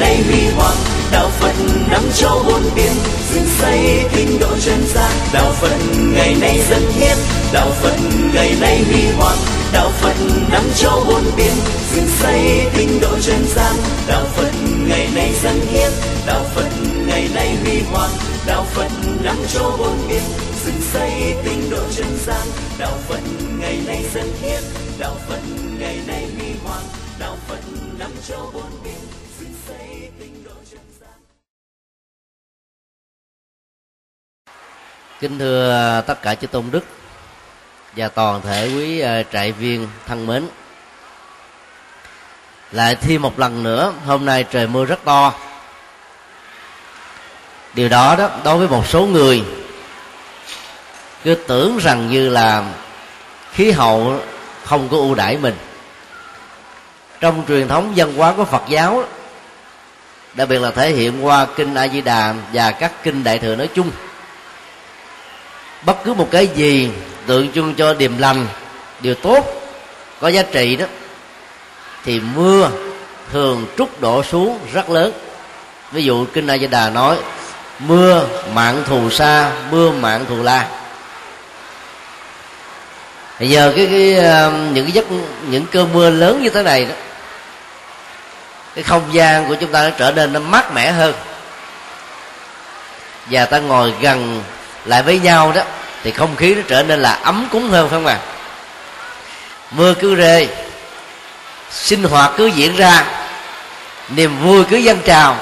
nay huy hoàng đạo phật năm châu bốn biển dựng xây kinh độ chân gian đạo phật ngày nay dân hiến đạo phật ngày nay huy hoàng đạo phật năm châu bốn biển dựng xây tinh độ chân gian đạo phật ngày nay dân hiến đạo phật ngày nay huy hoàng đạo phật năm châu bốn biển dựng xây tinh độ chân gian đạo phật ngày nay dân hiến đạo phật ngày nay huy hoàng đạo phật năm châu bốn kính thưa à, tất cả chư tôn đức và toàn thể quý à, trại viên thân mến. Lại thêm một lần nữa, hôm nay trời mưa rất to. Điều đó đó, đối với một số người, cứ tưởng rằng như là khí hậu không có ưu đãi mình. Trong truyền thống văn hóa của phật giáo, đặc biệt là thể hiện qua kinh a di đà và các kinh đại thừa nói chung bất cứ một cái gì tượng trưng cho điềm lành điều tốt có giá trị đó thì mưa thường trút đổ xuống rất lớn. Ví dụ kinh a di đà nói mưa mạng thù xa mưa mạng thù la. Bây giờ cái, cái um, những cái giấc những cơn mưa lớn như thế này đó cái không gian của chúng ta nó trở nên nó mát mẻ hơn. Và ta ngồi gần lại với nhau đó thì không khí nó trở nên là ấm cúng hơn phải không ạ? Mưa cứ rơi sinh hoạt cứ diễn ra niềm vui cứ dâng trào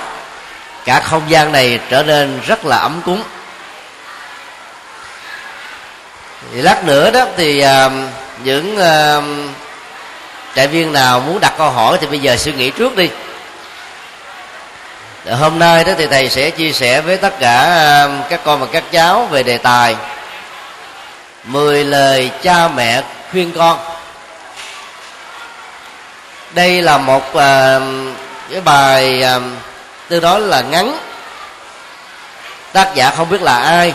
cả không gian này trở nên rất là ấm cúng. Thì lát nữa đó thì uh, những à, uh, trại viên nào muốn đặt câu hỏi thì bây giờ suy nghĩ trước đi hôm nay đó thì thầy sẽ chia sẻ với tất cả um, các con và các cháu về đề tài mười lời cha mẹ khuyên con. Đây là một um, cái bài um, từ tương đối là ngắn. Tác giả không biết là ai,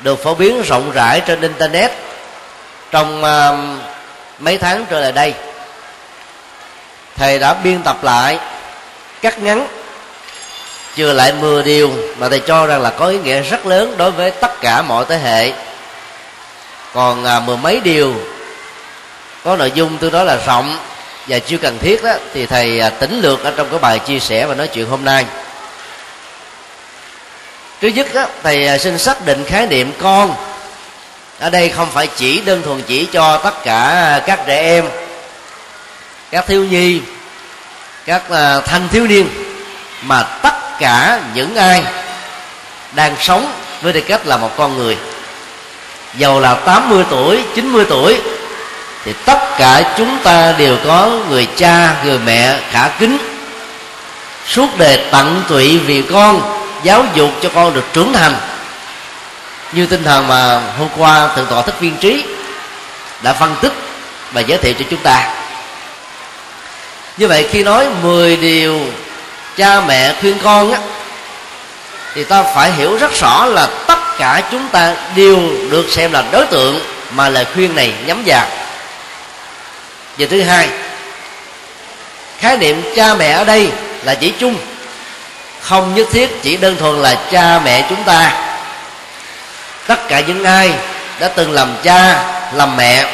được phổ biến rộng rãi trên internet trong mấy tháng trở lại đây. Thầy đã biên tập lại cắt ngắn chưa lại 10 điều mà thầy cho rằng là có ý nghĩa rất lớn đối với tất cả mọi thế hệ. Còn à, mười mấy điều có nội dung tương đối là rộng và chưa cần thiết đó thì thầy à, tính lược ở trong cái bài chia sẻ và nói chuyện hôm nay. Thứ nhất đó, thầy à, xin xác định khái niệm con. Ở đây không phải chỉ đơn thuần chỉ cho tất cả các trẻ em các thiếu nhi các à, thanh thiếu niên mà tất cả những ai đang sống với tư cách là một con người. Dầu là 80 tuổi 90 tuổi, thì tất cả chúng ta đều có người cha, người mẹ khả kính, suốt đời tận tụy vì con, giáo dục cho con được trưởng thành. Như tinh thần mà hôm qua thượng tọa thích viên trí đã phân tích và giới thiệu cho chúng ta. Như vậy, khi nói 10 điều cha mẹ khuyên con á, thì ta phải hiểu rất rõ là tất cả chúng ta đều được xem là đối tượng mà lời khuyên này nhắm vào. Và thứ hai, khái niệm cha mẹ ở đây là chỉ chung, không nhất thiết chỉ đơn thuần là cha mẹ chúng ta. Tất cả những ai đã từng làm cha, làm mẹ,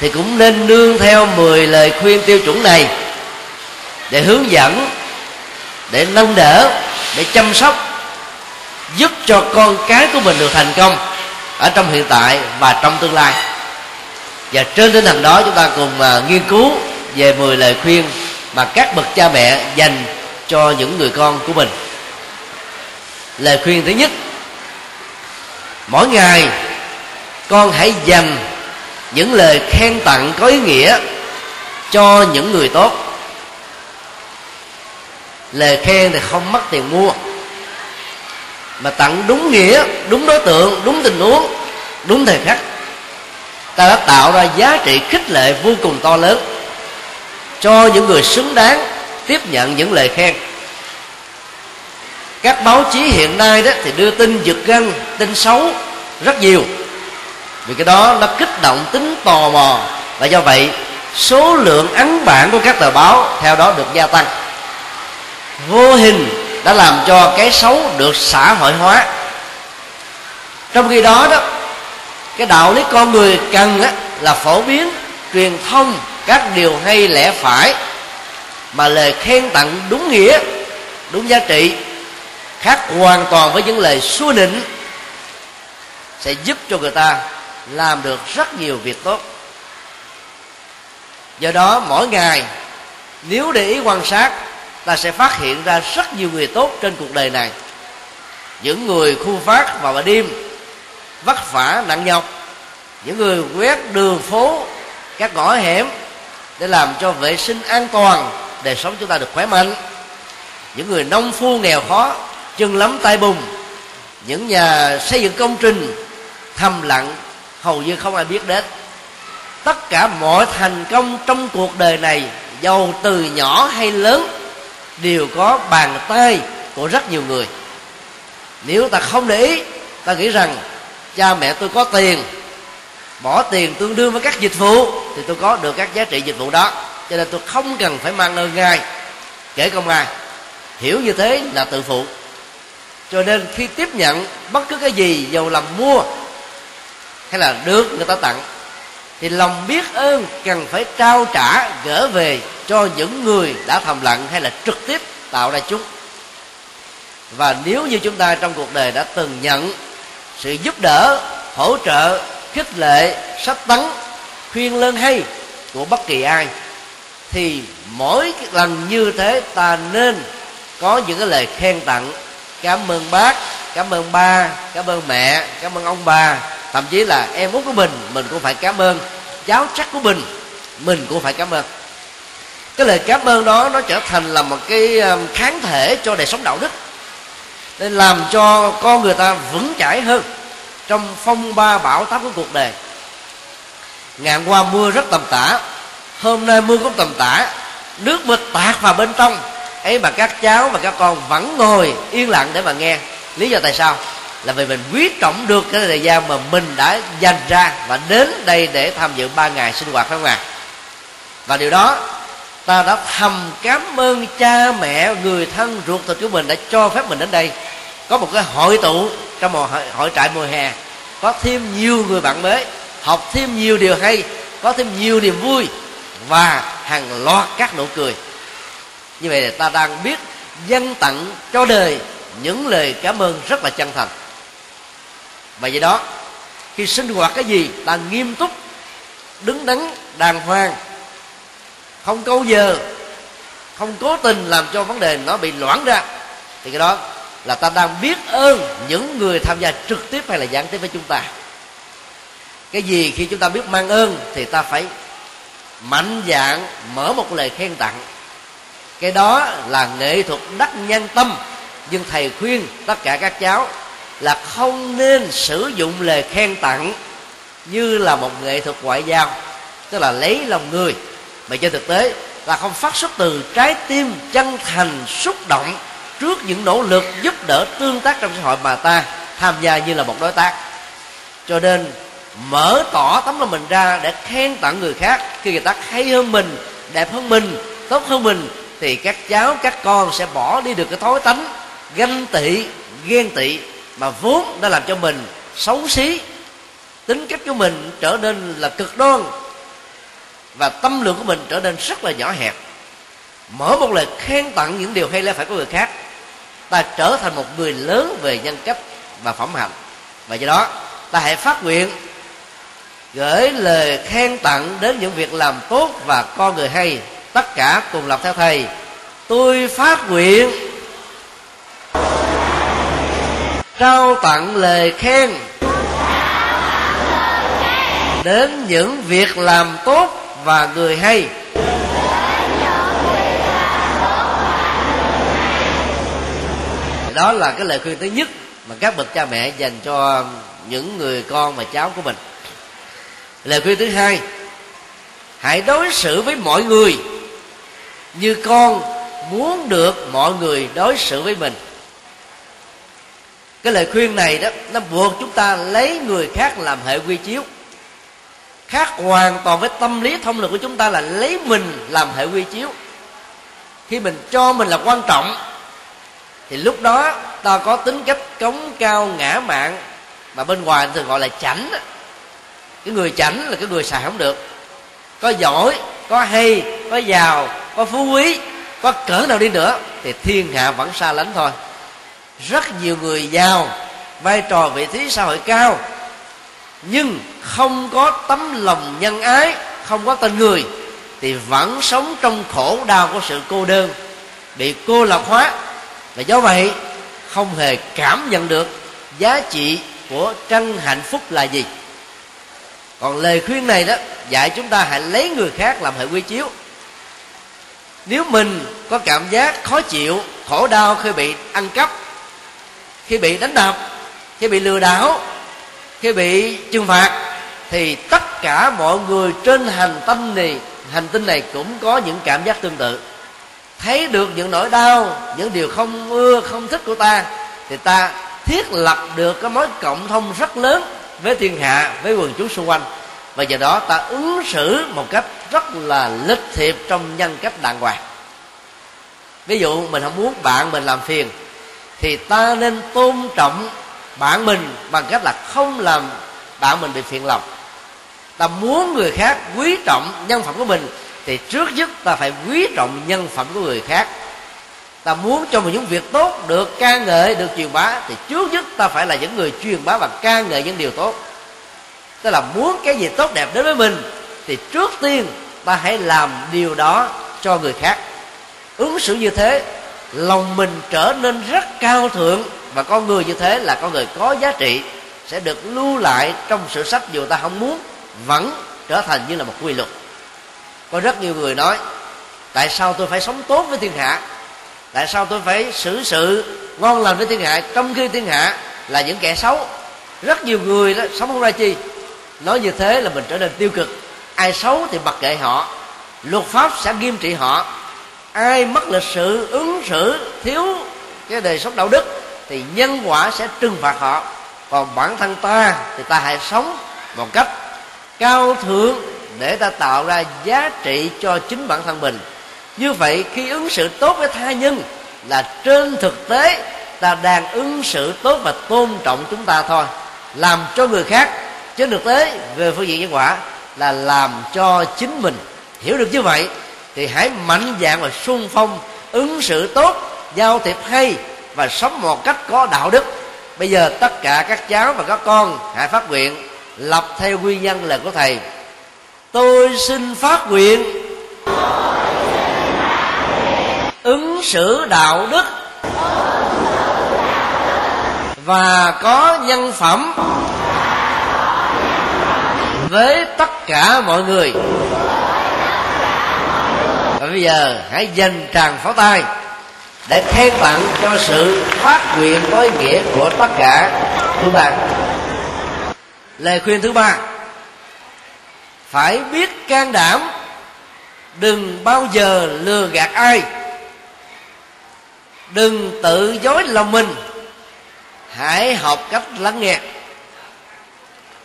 thì cũng nên nương theo 10 lời khuyên tiêu chuẩn này để hướng dẫn để nâng đỡ để chăm sóc giúp cho con cái của mình được thành công ở trong hiện tại và trong tương lai. Và trên tinh thần đó chúng ta cùng uh, nghiên cứu về 10 lời khuyên mà các bậc cha mẹ dành cho những người con của mình. Lời khuyên thứ nhất mỗi ngày con hãy dành những lời khen tặng có ý nghĩa cho những người tốt lời khen thì không mất tiền mua. Mà tặng đúng nghĩa, đúng đối tượng, đúng tình huống, đúng thời khắc. Ta đã tạo ra giá trị khích lệ vô cùng to lớn cho những người xứng đáng tiếp nhận những lời khen. Các báo chí hiện nay đó thì đưa tin giật gân, tin xấu rất nhiều. Vì cái đó nó kích động tính tò mò. Và do vậy, số lượng ấn bản của các tờ báo theo đó được gia tăng vô hình đã làm cho cái xấu được xã hội hóa. Trong khi đó đó cái đạo lý con người cần á, là phổ biến truyền thông các điều hay lẽ phải mà lời khen tặng đúng nghĩa đúng giá trị khác hoàn toàn với những lời xua nịnh sẽ giúp cho người ta làm được rất nhiều việc tốt. Do đó mỗi ngày nếu để ý quan sát ta sẽ phát hiện ra rất nhiều người tốt trên cuộc đời này. Những người khu phát vào ban đêm, vất vả, nặng nhọc. Những người quét đường phố, các ngõ hẻm để làm cho vệ sinh an toàn, đời sống chúng ta được khỏe mạnh. Những người nông phu nghèo khó, chân lắm tay bùn những nhà xây dựng công trình, thầm lặng, hầu như không ai biết đến. Tất cả mọi thành công trong cuộc đời này, giàu từ nhỏ hay lớn đều có bàn tay của rất nhiều người. Nếu ta không để ý, ta nghĩ rằng cha mẹ tôi có tiền, bỏ tiền tương đương với các dịch vụ thì tôi có được các giá trị dịch vụ đó. Cho nên tôi không cần phải mang ơn ai kể công ai. Hiểu như thế là tự phụ. Cho nên khi tiếp nhận bất cứ cái gì dầu làm mua hay là được người ta tặng thì lòng biết ơn cần phải trao trả, gỡ về cho những người đã thầm lặng hay là trực tiếp tạo ra chúng. Và nếu như chúng ta trong cuộc đời đã từng nhận sự giúp đỡ, hỗ trợ, khích lệ, sách tấn khuyên lơn hay của bất kỳ ai, thì mỗi lần như thế ta nên có những cái lời khen tặng cảm ơn bác, cảm ơn ba, cảm ơn mẹ, cảm ơn ông bà. Thậm chí là em út của mình mình cũng phải cảm ơn cháu chắc của mình mình cũng phải cảm ơn. Cái lời cảm ơn đó nó trở thành là một cái um, kháng thể cho đời sống đạo đức. Nên làm cho con người ta vững chãi hơn trong phong ba bão táp của cuộc đời. Ngàn qua mưa rất tầm tã, hôm nay mưa cũng tầm tã, nước mưa tạt vào bên trong ấy mà các cháu và các con vẫn ngồi yên lặng để mà nghe. Lý do tại sao? Là vì mình quý trọng được cái thời gian mà mình đã dành ra và đến đây để tham dự ba ngày sinh hoạt phải không ạ? Và điều đó ta đã thầm cảm ơn cha mẹ người thân ruột thịt của mình đã cho phép mình đến đây. Có một cái hội tụ trong một hội, hội trại mùa hè. Có thêm nhiều người bạn mới học thêm nhiều điều hay có thêm nhiều niềm vui và hàng loạt các nụ cười như vậy là ta đang biết dân tặng cho đời những lời cảm ơn rất là chân thành. Và vậy đó, khi sinh hoạt cái gì ta nghiêm túc, đứng đắn, đàng hoàng, không câu giờ, không cố tình làm cho vấn đề nó bị loãng ra, thì cái đó là ta đang biết ơn những người tham gia trực tiếp hay là gián tiếp với chúng ta. Cái gì khi chúng ta biết mang ơn thì ta phải mạnh dạng mở một lời khen tặng cái đó là nghệ thuật đắc nhân tâm. Nhưng thầy khuyên tất cả các cháu là không nên sử dụng lời khen tặng như là một nghệ thuật ngoại giao, tức là lấy lòng người. Mà trên thực tế là không phát xuất từ trái tim chân thành xúc động trước những nỗ lực giúp đỡ tương tác trong xã hội mà ta tham gia như là một đối tác. Cho nên mở tỏ tấm lòng mình ra để khen tặng người khác, khi người ta hay hơn mình, đẹp hơn mình, tốt hơn mình thì các cháu, các con sẽ bỏ đi được cái thói tánh ganh tị, ghen tị mà vốn đã làm cho mình xấu xí. Tính cách của mình trở nên là cực đoan và tâm lượng của mình trở nên rất là nhỏ hẹp. Mở một lời khen tặng những điều hay lẽ phải của người khác, ta trở thành một người lớn về nhân cách và phẩm hạnh. Và do đó, ta hãy phát nguyện gửi lời khen tặng đến những việc làm tốt và con người hay tất cả cùng làm theo thầy. Tôi phát nguyện. Trao tặng lời khen. Đến những việc làm tốt và người hay. Đó là cái lời khuyên thứ nhất mà các bậc cha mẹ dành cho những người con và cháu của mình. Lời khuyên thứ hai, hãy đối xử với mọi người như con muốn được mọi người đối xử với mình. Cái lời khuyên này đó, nó buộc chúng ta lấy người khác làm hệ quy chiếu. Khác hoàn toàn với tâm lý thông lực của chúng ta là lấy mình làm hệ quy chiếu. Khi mình cho mình là quan trọng, thì lúc đó ta có tính cách cống cao ngã mạng mà bên ngoài thường gọi là chảnh cái người chảnh là cái người xài không được có giỏi, có hay, có giàu, có phú quý, có cỡ nào đi nữa, thì thiên hạ vẫn xa lánh thôi. Rất nhiều người giàu, vai trò vị trí xã hội cao, nhưng không có tấm lòng nhân ái, không có tình người, thì vẫn sống trong khổ đau của sự cô đơn. Bị cô lập hóa và do vậy không hề cảm nhận được giá trị của trân hạnh phúc là gì còn lời khuyên này đó, dạy chúng ta hãy lấy người khác làm hệ quy chiếu. Nếu mình có cảm giác khó chịu, khổ đau khi bị ăn cắp, khi bị đánh đập khi bị lừa đảo, khi bị trừng phạt, thì tất cả mọi người trên hành tinh này, hành tinh này cũng có những cảm giác tương tự. Thấy được những nỗi đau, những điều không ưa, không thích của ta, thì ta thiết lập được cái mối cộng thông rất lớn với thiên hạ, với quần chúng xung quanh. Và do đó ta ứng xử một cách rất là lịch thiệp trong nhân cách đàng hoàng. Ví dụ mình không muốn bạn mình làm phiền, thì ta nên tôn trọng bạn mình bằng cách là không làm bạn mình bị phiền lòng. Ta muốn người khác quý trọng nhân phẩm của mình, thì trước nhất ta phải quý trọng nhân phẩm của người khác ta muốn cho một những việc tốt được ca ngợi, được truyền bá, thì trước nhất ta phải là những người truyền bá và ca ngợi những điều tốt. Tức là muốn cái gì tốt đẹp đến với mình, thì trước tiên ta hãy làm điều đó cho người khác. Ứng xử như thế, lòng mình trở nên rất cao thượng, và con người như thế là con người có giá trị, sẽ được lưu lại trong sử sách dù ta không muốn, vẫn trở thành như là một quy luật. Có rất nhiều người nói, tại sao tôi phải sống tốt với thiên hạ? Tại sao tôi phải xử sự ngon lành với thiên hạ, trong khi thiên hạ là những kẻ xấu? Rất nhiều người đó sống không ra chi. Nói như thế là mình trở nên tiêu cực. Ai xấu thì mặc kệ họ. Luật pháp sẽ nghiêm trị họ. Ai mất lịch sự, ứng xử thiếu cái đời sống đạo đức thì nhân quả sẽ trừng phạt họ. Còn bản thân ta thì ta hãy sống một cách cao thượng để ta tạo ra giá trị cho chính bản thân mình như vậy, khi ứng xử tốt với tha nhân là trên thực tế ta đang ứng xử tốt và tôn trọng chúng ta thôi. Làm cho người khác. Trên thực tế, về phương diện nhân quả là làm cho chính mình. Hiểu được như vậy, thì hãy mạnh dạn và sung phong, ứng xử tốt, giao thiệp hay và sống một cách có đạo đức. Bây giờ tất cả các cháu và các con hãy phát nguyện, lập theo quy nhân lời của thầy. Tôi xin phát nguyện ứng xử đạo đức. Và có nhân phẩm với tất cả mọi người. Và bây giờ hãy dành tràng pháo tay để khen tặng cho sự phát nguyện có ý nghĩa của tất cả chúng ta lời khuyên thứ ba, phải biết can đảm, đừng bao giờ lừa gạt ai đừng tự dối lòng mình. Hãy học cách lắng nghe.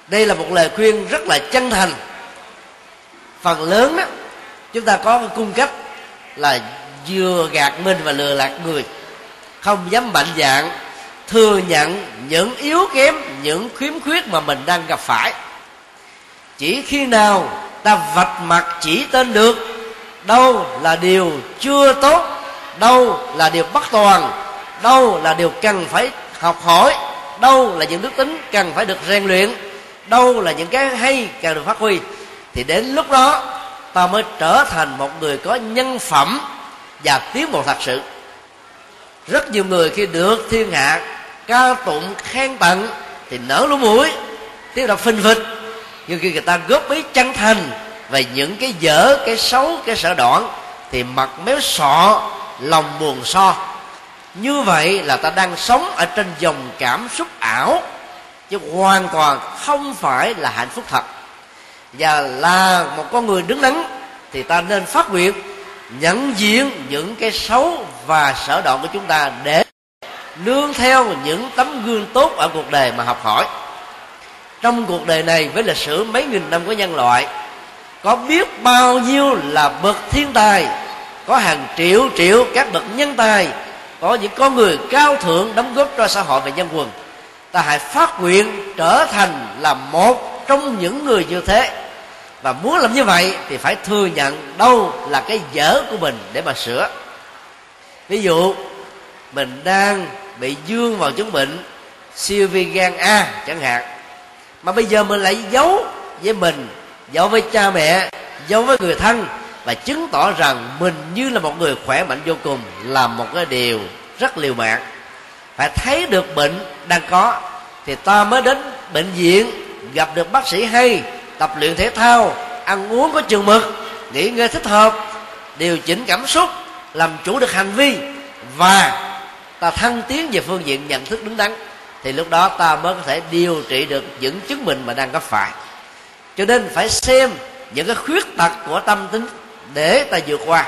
Đây là một lời khuyên rất là chân thành. Phần lớn đó chúng ta có cung cách là vừa gạt mình và lừa lạc người. Không dám mạnh dạng thừa nhận những yếu kém, những khiếm khuyết mà mình đang gặp phải. Chỉ khi nào ta vạch mặt chỉ tên được, đâu là điều chưa tốt đâu là điều bất toàn, đâu là điều cần phải học hỏi, đâu là những đức tính cần phải được rèn luyện, đâu là những cái hay cần được phát huy, thì đến lúc đó, ta mới trở thành một người có nhân phẩm và tiến bộ thật sự. Rất nhiều người khi được thiên hạ ca tụng khen tặng thì nở lỗ mũi tiếp đọc phình phịch. Nhưng khi người ta góp ý chân thành về những cái dở, cái xấu, cái sở đoạn thì mặt méo sọ lòng buồn so. Như vậy là ta đang sống ở trên dòng cảm xúc ảo, chứ hoàn toàn không phải là hạnh phúc thật. Và là một con người đứng đắn, thì ta nên phát nguyện nhận diện những cái xấu và sở đoạn của chúng ta để nương theo những tấm gương tốt ở cuộc đời mà học hỏi. Trong cuộc đời này với lịch sử mấy nghìn năm của nhân loại, có biết bao nhiêu là bậc thiên tài có hàng triệu triệu các bậc nhân tài, có những con người cao thượng đóng góp cho xã hội và nhân quần. Ta hãy phát nguyện trở thành là một trong những người như thế. Và muốn làm như vậy thì phải thừa nhận đâu là cái dở của mình để mà sửa. Ví dụ, mình đang bị dương vào chứng bệnh siêu vi gan a chẳng hạn. Mà bây giờ mình lại giấu với mình, giấu với cha mẹ, giấu với người thân và chứng tỏ rằng mình như là một người khỏe mạnh vô cùng là một cái điều rất liều mạng. Phải thấy được bệnh đang có, thì ta mới đến bệnh viện, gặp được bác sĩ hay, tập luyện thể thao, ăn uống có chừng mực, nghỉ ngơi thích hợp, điều chỉnh cảm xúc, làm chủ được hành vi. Và ta thăng tiến về phương diện nhận thức đúng đắn, thì lúc đó ta mới có thể điều trị được những chứng bệnh mà đang gặp phải. Cho nên phải xem những cái khuyết tật của tâm tính để ta vượt qua.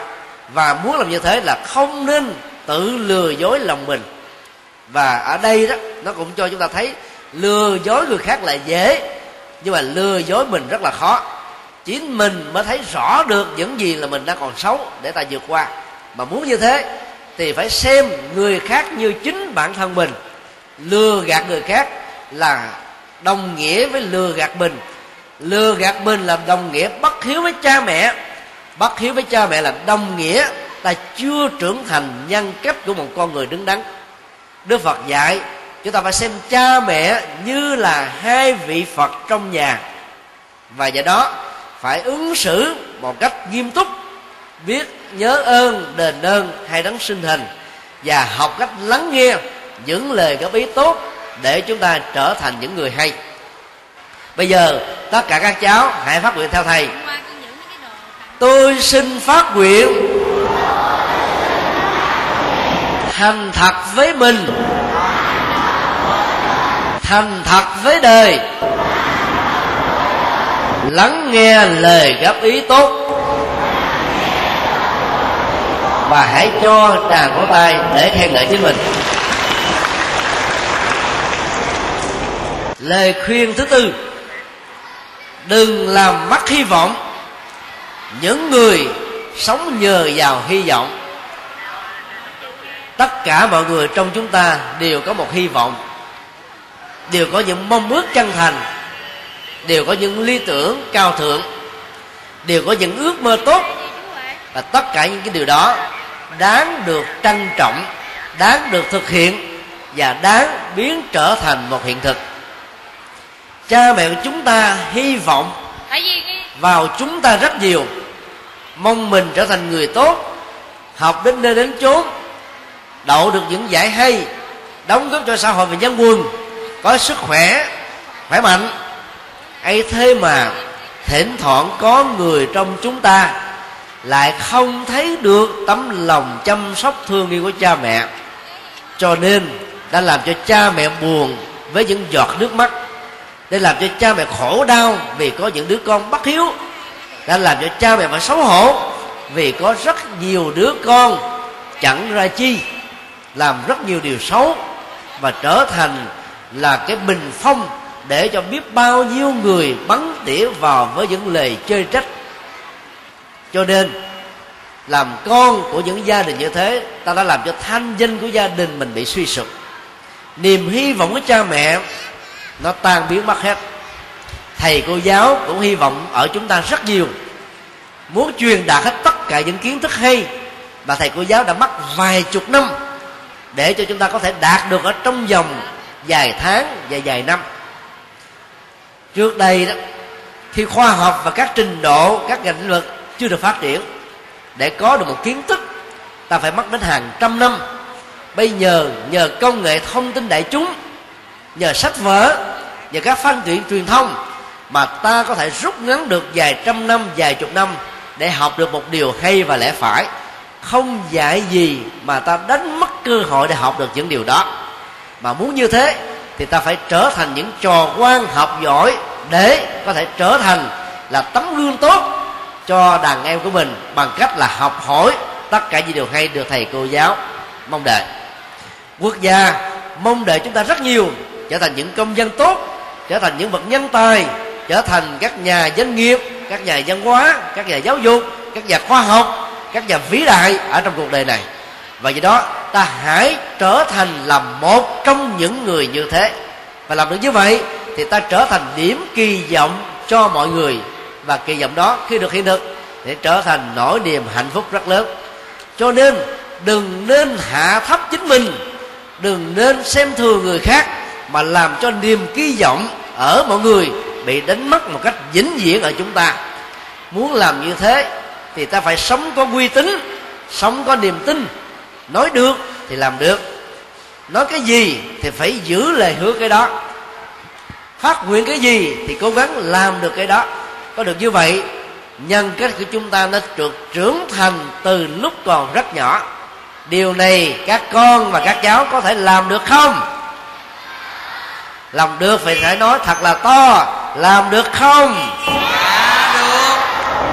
Và muốn làm như thế là không nên tự lừa dối lòng mình. Và ở đây đó, nó cũng cho chúng ta thấy lừa dối người khác là dễ, nhưng mà lừa dối mình rất là khó. Chính mình mới thấy rõ được những gì là mình đang còn xấu để ta vượt qua. Mà muốn như thế thì phải xem người khác như chính bản thân mình. Lừa gạt người khác là đồng nghĩa với lừa gạt mình. Lừa gạt mình là đồng nghĩa bất hiếu với cha mẹ bất hiếu với cha mẹ là đồng nghĩa ta chưa trưởng thành nhân cách của một con người đứng đắn. Đức phật dạy, chúng ta phải xem cha mẹ như là hai vị phật trong nhà. Và do đó, phải ứng xử một cách nghiêm túc, biết nhớ ơn, đền ơn hay đấng sinh thành và học cách lắng nghe những lời góp ý tốt để chúng ta trở thành những người hay. Bây giờ, tất cả các cháu hãy phát nguyện theo thầy tôi xin phát nguyện thành thật với mình, thành thật với đời, lắng nghe lời góp ý tốt. Và hãy cho tràng có tay để khen ngợi chính mình. Lời khuyên thứ tư, đừng làm mất hy vọng những người sống nhờ vào hy vọng, tất cả mọi người trong chúng ta đều có một hy vọng, đều có những mong ước chân thành, đều có những lý tưởng cao thượng, đều có những ước mơ tốt. Và tất cả những cái điều đó đáng được trân trọng, đáng được thực hiện và đáng biến trở thành một hiện thực. Cha mẹ của chúng ta hy vọng vào chúng ta rất nhiều. Mong mình trở thành người tốt, học đến nơi đến chốn, đậu được những giải hay, đóng góp cho xã hội và nhân quân, có sức khỏe khỏe mạnh. Ấy thế mà thỉnh thoảng có người trong chúng ta lại không thấy được tấm lòng chăm sóc thương yêu của cha mẹ, cho nên đã làm cho cha mẹ buồn với những giọt nước mắt để làm cho cha mẹ khổ đau vì có những đứa con bất hiếu. Đã làm cho cha mẹ phải xấu hổ vì có rất nhiều đứa con chẳng ra chi, làm rất nhiều điều xấu và trở thành là cái bình phong để cho biết bao nhiêu người bắn tỉa vào với những lời chơi trách. Cho nên, làm con của những gia đình như thế, ta đã làm cho thanh danh của gia đình mình bị suy sụp. Niềm hy vọng của cha mẹ nó tan biến mất hết. Thầy cô giáo cũng hy vọng ở chúng ta rất nhiều. Muốn truyền đạt hết tất cả những kiến thức hay mà thầy cô giáo đã mất vài chục năm để cho chúng ta có thể đạt được ở trong vòng vài tháng và vài năm. Trước đây đó, khi khoa học và các trình độ, các ngành lĩnh vực chưa được phát triển, để có được một kiến thức, ta phải mất đến hàng trăm năm. Bây giờ nhờ công nghệ thông tin đại chúng nhờ sách vở nhờ các phương tiện truyền thông mà ta có thể rút ngắn được vài trăm năm, vài chục năm để học được một điều hay và lẽ phải. Không dạy gì mà ta đánh mất cơ hội để học được những điều đó. Mà muốn như thế thì ta phải trở thành những trò quan học giỏi để có thể trở thành là tấm gương tốt cho đàn em của mình bằng cách là học hỏi tất cả những điều hay được thầy cô giáo mong đợi. Quốc gia mong đợi chúng ta rất nhiều trở thành những công dân tốt, trở thành những bậc nhân tài, trở thành các nhà doanh nghiệp, các nhà văn hóa, các nhà giáo dục, các nhà khoa học, các nhà vĩ đại ở trong cuộc đời này. Và do đó, ta hãy trở thành là một trong những người như thế. Và làm được như vậy, thì ta trở thành điểm kỳ vọng cho mọi người. Và kỳ vọng đó, khi được hiện thực để trở thành nỗi niềm hạnh phúc rất lớn. Cho nên, đừng nên hạ thấp chính mình, đừng nên xem thường người khác mà làm cho niềm kỳ vọng ở mọi người bị đánh mất một cách vĩnh viễn ở chúng ta. Muốn làm như thế thì ta phải sống có uy tín, sống có niềm tin. Nói được thì làm được. Nói cái gì thì phải giữ lời hứa cái đó. Phát nguyện cái gì thì cố gắng làm được cái đó. Có được như vậy, nhân cách của chúng ta nó được trưởng thành từ lúc còn rất nhỏ. Điều này các con và các cháu có thể làm được không? Làm được phải phải nói thật là to, làm được không? Dạ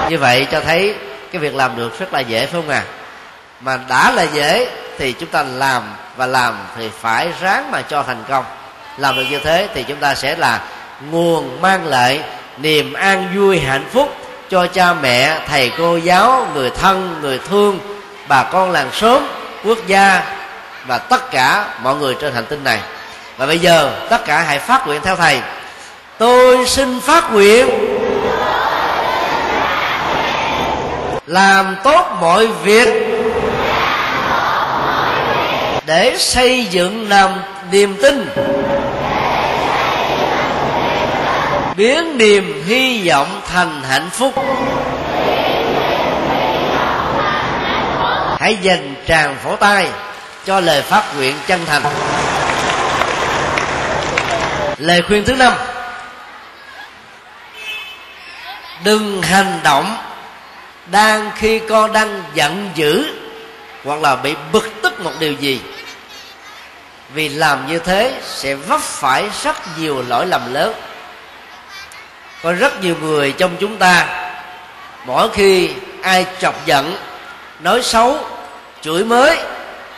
được như vậy cho thấy cái việc làm được rất là dễ, phải không à mà đã là dễ thì chúng ta làm và làm thì phải ráng mà cho thành công. Làm được như thế thì chúng ta sẽ là nguồn mang lại niềm an vui, hạnh phúc cho cha mẹ, thầy cô giáo, người thân, người thương, bà con làng xóm, quốc gia và tất cả mọi người trên hành tinh này và bây giờ, tất cả hãy phát nguyện theo thầy. Tôi xin phát nguyện làm tốt mọi việc để xây dựng làm niềm tin, biến niềm hy vọng thành hạnh phúc. Hãy dành tràng phổ tay cho lời phát nguyện chân thành lời khuyên thứ năm. Đừng hành động đang khi con đang giận dữ hoặc là bị bực tức một điều gì. Vì làm như thế sẽ vấp phải rất nhiều lỗi lầm lớn. Có rất nhiều người trong chúng ta, mỗi khi ai chọc giận, nói xấu, chửi mới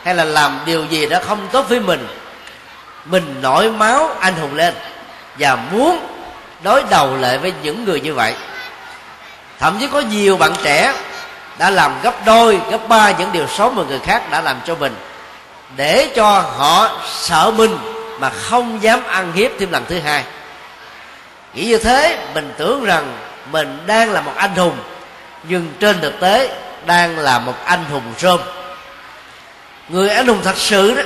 hay là làm điều gì đó không tốt với mình mình nổi máu anh hùng lên và muốn đối đầu lại với những người như vậy. Thậm chí có nhiều bạn trẻ đã làm gấp đôi, gấp ba những điều xấu mà người khác đã làm cho mình, để cho họ sợ mình mà không dám ăn hiếp thêm lần thứ hai. Nghĩ như thế, mình tưởng rằng mình đang là một anh hùng, nhưng trên thực tế đang là một anh hùng rơm người anh hùng thật sự đó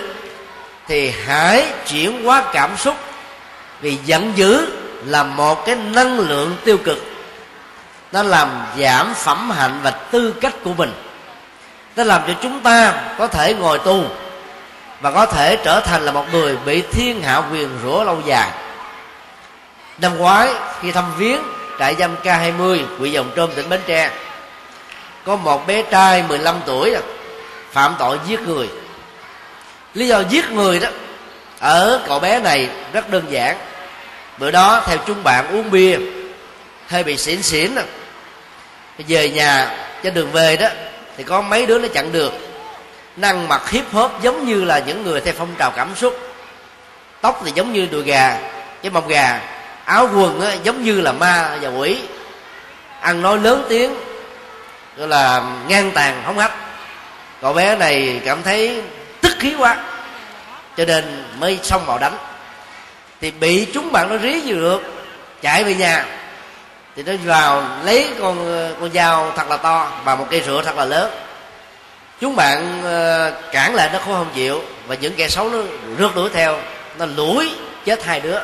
thì hãy chuyển hóa cảm xúc. Vì giận dữ là một cái năng lượng tiêu cực. Nó làm giảm phẩm hạnh và tư cách của mình. Nó làm cho chúng ta có thể ngồi tù và có thể trở thành là một người bị thiên hạ quyền rủa lâu dài. Năm ngoái, khi thăm viếng trại giam K20 quỹ Dòng Trôm tỉnh Bến Tre, có một bé trai 15 tuổi à, phạm tội giết người lý do giết người đó ở cậu bé này rất đơn giản. Bữa đó theo chúng bạn uống bia hơi bị xỉn xỉn về nhà trên đường về đó thì có mấy đứa nó chặn được năng mặt hiếp hốp giống như là những người theo phong trào cảm xúc. Tóc thì giống như đùi gà cái mông gà. Áo quần á, giống như là ma và quỷ. Ăn nói lớn tiếng gọi là ngang tàn không hách. Cậu bé này cảm thấy khí quá cho nên mới xông vào đánh thì bị chúng bạn nó rí gì được, chạy về nhà. Thì nó vào lấy con con dao thật là to và một cây rửa thật là lớn. Chúng bạn ờ, cản lại nó không không chịu và những kẻ xấu nó rước đuổi theo. Nó lủi chết hai đứa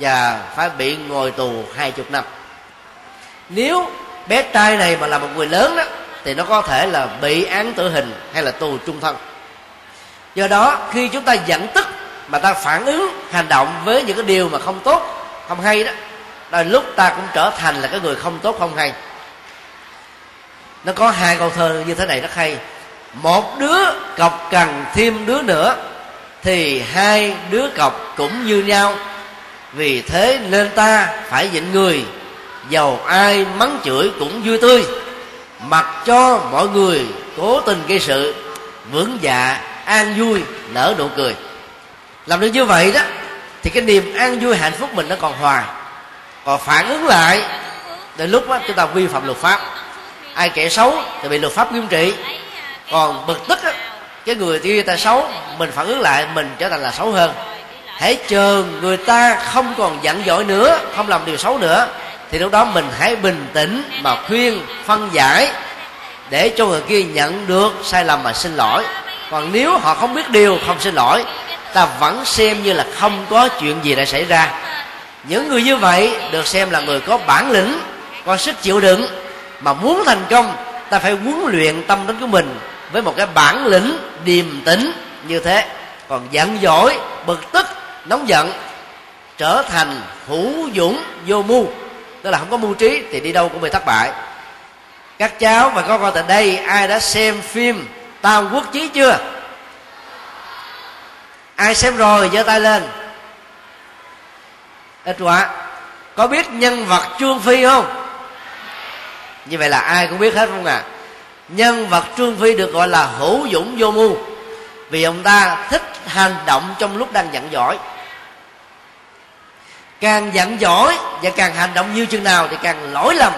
và phải bị ngồi tù hai chục năm. Nếu bé trai này mà là một người lớn đó, thì nó có thể là bị án tử hình hay là tù trung thân do đó, khi chúng ta giận tức mà ta phản ứng, hành động với những cái điều mà không tốt, không hay đó là lúc ta cũng trở thành là cái người không tốt, không hay. Nó có hai câu thơ như thế này rất hay. Một đứa cọc cần thêm đứa nữa, thì hai đứa cọc cũng như nhau. Vì thế nên ta phải nhịn người, dầu ai mắng chửi cũng vui tươi. Mặc cho mọi người cố tình gây sự, vướng dạ an vui nở nụ cười. Làm được như vậy đó thì cái niềm an vui hạnh phúc mình nó còn hoài còn phản ứng lại đến lúc đó chúng ta vi phạm luật pháp. Ai kẻ xấu thì bị luật pháp nghiêm trị. Còn bực tức á, cái người kia ta xấu mình phản ứng lại mình trở thành là xấu hơn. Hãy chờ người ta không còn giận dỗi nữa không làm điều xấu nữa thì lúc đó mình hãy bình tĩnh mà khuyên phân giải để cho người kia nhận được sai lầm mà xin lỗi còn nếu họ không biết điều, không xin lỗi, ta vẫn xem như là không có chuyện gì đã xảy ra. Những người như vậy được xem là người có bản lĩnh, có sức chịu đựng. Mà muốn thành công, ta phải huấn luyện tâm tính của mình với một cái bản lĩnh điềm tĩnh như thế. Còn giận dỗi, bực tức, nóng giận, trở thành hữu dũng, vô mưu. Tức là không có mưu trí thì đi đâu cũng bị thất bại. Các cháu và con tại đây, ai đã xem phim tam quốc chí chưa? Ai xem rồi, giơ tay lên. Ít quá. Có biết nhân vật trương phi không? Như vậy là ai cũng biết hết không à nhân vật trương phi được gọi là hữu dũng vô mưu. Vì ông ta thích hành động trong lúc đang giận dỗi càng giận dỗi và càng hành động như chừng nào thì càng lỗi lầm.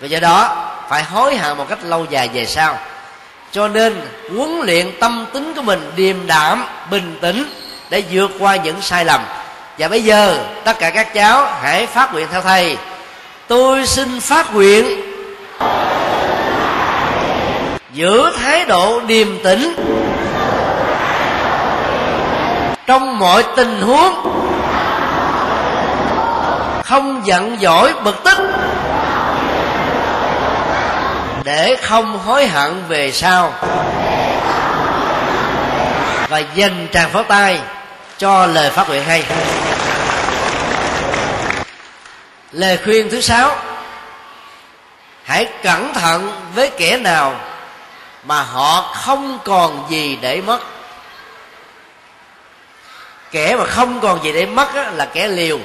Và do đó phải hối hận một cách lâu dài về sau. Cho nên, huấn luyện tâm tính của mình điềm đạm, bình tĩnh để vượt qua những sai lầm. Và bây giờ, tất cả các cháu hãy phát nguyện theo thầy. Tôi xin phát nguyện giữ thái độ điềm tĩnh trong mọi tình huống, không giận dỗi, bực tức để không hối hận về sau. Và dành tràng pháo tay cho lời phát nguyện hay. Lời khuyên thứ sáu, hãy cẩn thận với kẻ nào mà họ không còn gì để mất. Kẻ mà không còn gì để mất là kẻ liều.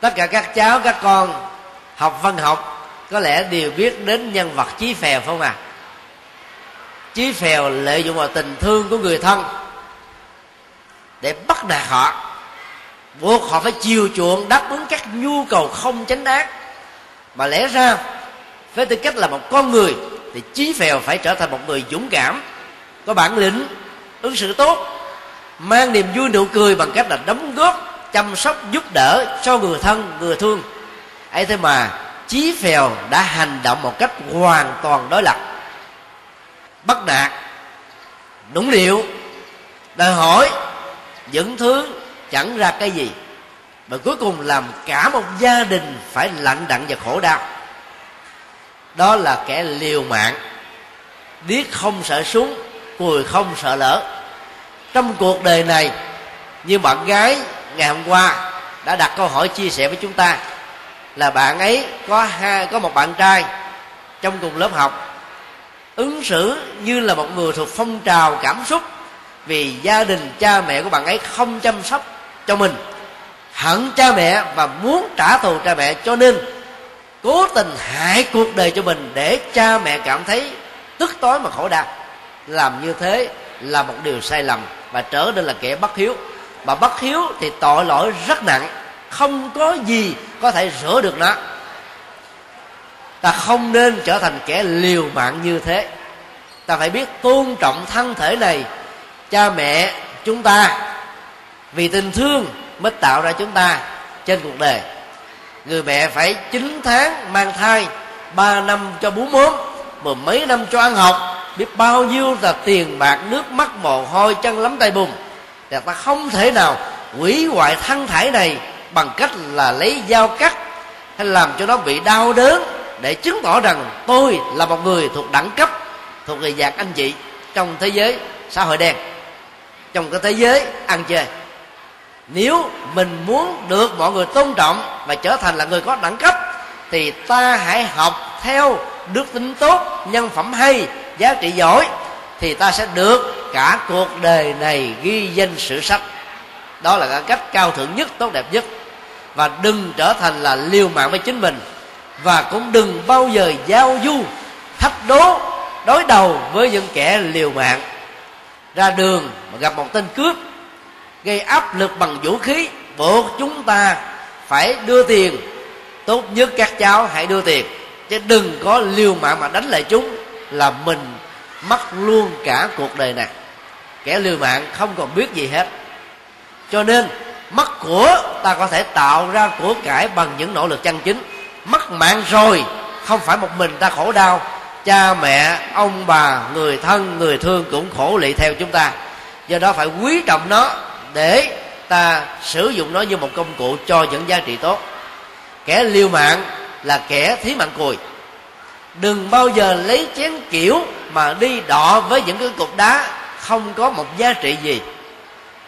Tất cả các cháu, các con học văn học có lẽ đều biết đến nhân vật chí phèo phải không à chí phèo lợi dụng vào tình thương của người thân để bắt nạt họ. Buộc họ phải chiều chuộng, đáp ứng các nhu cầu không chánh đáng. Mà lẽ ra, với tư cách là một con người, thì chí phèo phải trở thành một người dũng cảm, có bản lĩnh, ứng xử tốt, mang niềm vui nụ cười bằng cách là đóng góp, chăm sóc, giúp đỡ cho người thân, người thương. Ấy thế mà chí phèo đã hành động một cách hoàn toàn đối lập. Bắt nạt đúng liệu đòi hỏi những thứ chẳng ra cái gì, và cuối cùng làm cả một gia đình phải lạnh đặng và khổ đau. Đó là kẻ liều mạng, biết không sợ súng, cùi không sợ lỡ trong cuộc đời này, như bạn gái ngày hôm qua đã đặt câu hỏi chia sẻ với chúng ta là bạn ấy có hai có một bạn trai trong cùng lớp học. Ứng xử như là một người thuộc phong trào cảm xúc vì gia đình cha mẹ của bạn ấy không chăm sóc cho mình, hận cha mẹ và muốn trả thù cha mẹ. Cho nên, cố tình hại cuộc đời cho mình để cha mẹ cảm thấy tức tối mà khổ đau. Làm như thế là một điều sai lầm và trở nên là kẻ bất hiếu. Mà bất hiếu thì tội lỗi rất nặng không có gì có thể rửa được nó. Ta không nên trở thành kẻ liều mạng như thế. Ta phải biết tôn trọng thân thể này, cha mẹ chúng ta. Vì tình thương mới tạo ra chúng ta trên cuộc đời. Người mẹ phải 9 tháng mang thai 3 năm cho bú mớm mười mấy năm cho ăn học, biết bao nhiêu là tiền bạc, nước mắt mồ hôi chân lắm tay bùn. Thì ta không thể nào hủy hoại thân thể này bằng cách là lấy dao cắt, hay làm cho nó bị đau đớn để chứng tỏ rằng tôi là một người thuộc đẳng cấp, thuộc người dạng anh chị trong thế giới xã hội đen. Trong cái thế giới ăn chơi, nếu mình muốn được mọi người tôn trọng và trở thành là người có đẳng cấp, thì ta hãy học theo đức tính tốt, nhân phẩm hay, giá trị giỏi, thì ta sẽ được cả cuộc đời này ghi danh sử sách. Đó là cái cách cao thượng nhất, tốt đẹp nhất và đừng trở thành là liều mạng với chính mình. Và cũng đừng bao giờ giao du, thách đố, đối đầu với những kẻ liều mạng. Ra đường mà gặp một tên cướp, gây áp lực bằng vũ khí, buộc chúng ta phải đưa tiền. Tốt nhất các cháu hãy đưa tiền, chứ đừng có liều mạng mà đánh lại chúng, là mình mất luôn cả cuộc đời này. Kẻ liều mạng không còn biết gì hết. Cho nên mất của ta có thể tạo ra của cải bằng những nỗ lực chân chính. Mất mạng rồi, không phải một mình ta khổ đau. Cha, mẹ, ông bà, người thân, người thương cũng khổ lị theo chúng ta. Do đó phải quý trọng nó để ta sử dụng nó như một công cụ cho những giá trị tốt. Kẻ liều mạng là kẻ thí mạng cùi. Đừng bao giờ lấy chén kiểu mà đi đọ với những cái cục đá không có một giá trị gì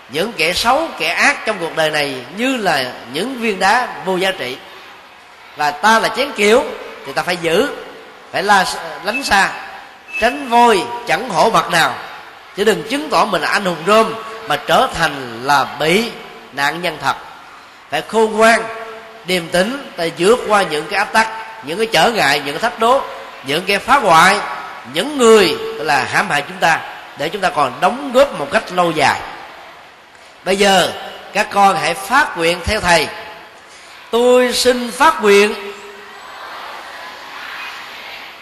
những kẻ xấu, kẻ ác trong cuộc đời này như là những viên đá vô giá trị. Và ta là chén kiểu thì ta phải giữ, phải la, lánh xa, tránh voi chẳng hổ mặt nào. Chứ đừng chứng tỏ mình là anh hùng rôm mà trở thành là bị nạn nhân thật. Phải khôn ngoan, điềm tĩnh, ta vượt qua những cái áp tắc, những cái trở ngại, những cái thách đố, những cái phá hoại, những người là hãm hại chúng ta, để chúng ta còn đóng góp một cách lâu dài bây giờ, các con hãy phát nguyện theo thầy. Tôi xin phát nguyện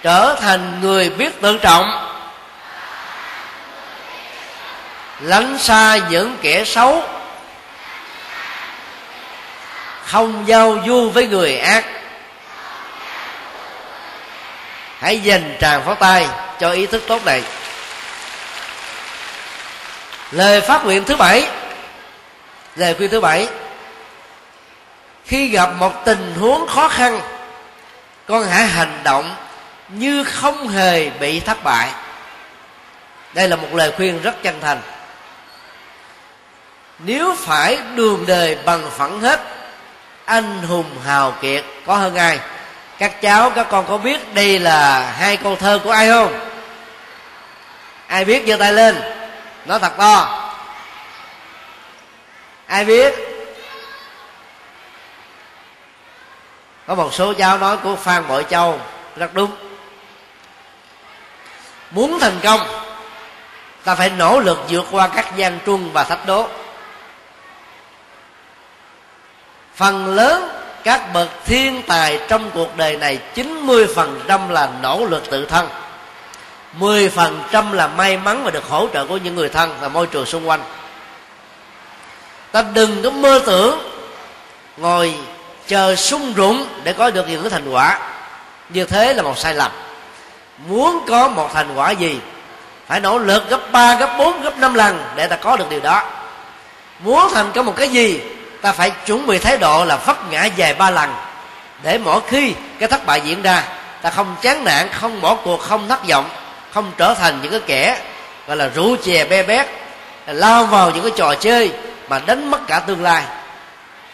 trở thành người biết tự trọng, lánh xa những kẻ xấu, không giao du với người ác. Hãy dành tràng pháo tay cho ý thức tốt này. Lời phát nguyện thứ bảy lời khuyên thứ bảy, khi gặp một tình huống khó khăn, con hãy hành động như không hề bị thất bại. Đây là một lời khuyên rất chân thành. Nếu phải đường đời bằng phẳng hết, anh hùng hào kiệt có hơn ai? Các cháu, các con có biết đây là hai câu thơ của ai không? Ai biết giơ tay lên? Nói thật to ai biết? Có một số cháu nói của phan bội châu, rất đúng. Muốn thành công, ta phải nỗ lực vượt qua các gian truân và thách đố. Phần lớn các bậc thiên tài trong cuộc đời này 90% là nỗ lực tự thân 10% là may mắn và được hỗ trợ của những người thân và môi trường xung quanh ta đừng có mơ tưởng ngồi chờ sung rụng để có được những cái thành quả. Như thế là một sai lầm. Muốn có một thành quả gì phải nỗ lực gấp 3, gấp 4, gấp 5 lần để ta có được điều đó. Muốn thành công một cái gì ta phải chuẩn bị thái độ là vấp ngã dài ba lần. Để mỗi khi cái thất bại diễn ra ta không chán nản không bỏ cuộc không thất vọng không trở thành những cái kẻ gọi là rượu chè be bét lao vào những cái trò chơi mà đánh mất cả tương lai.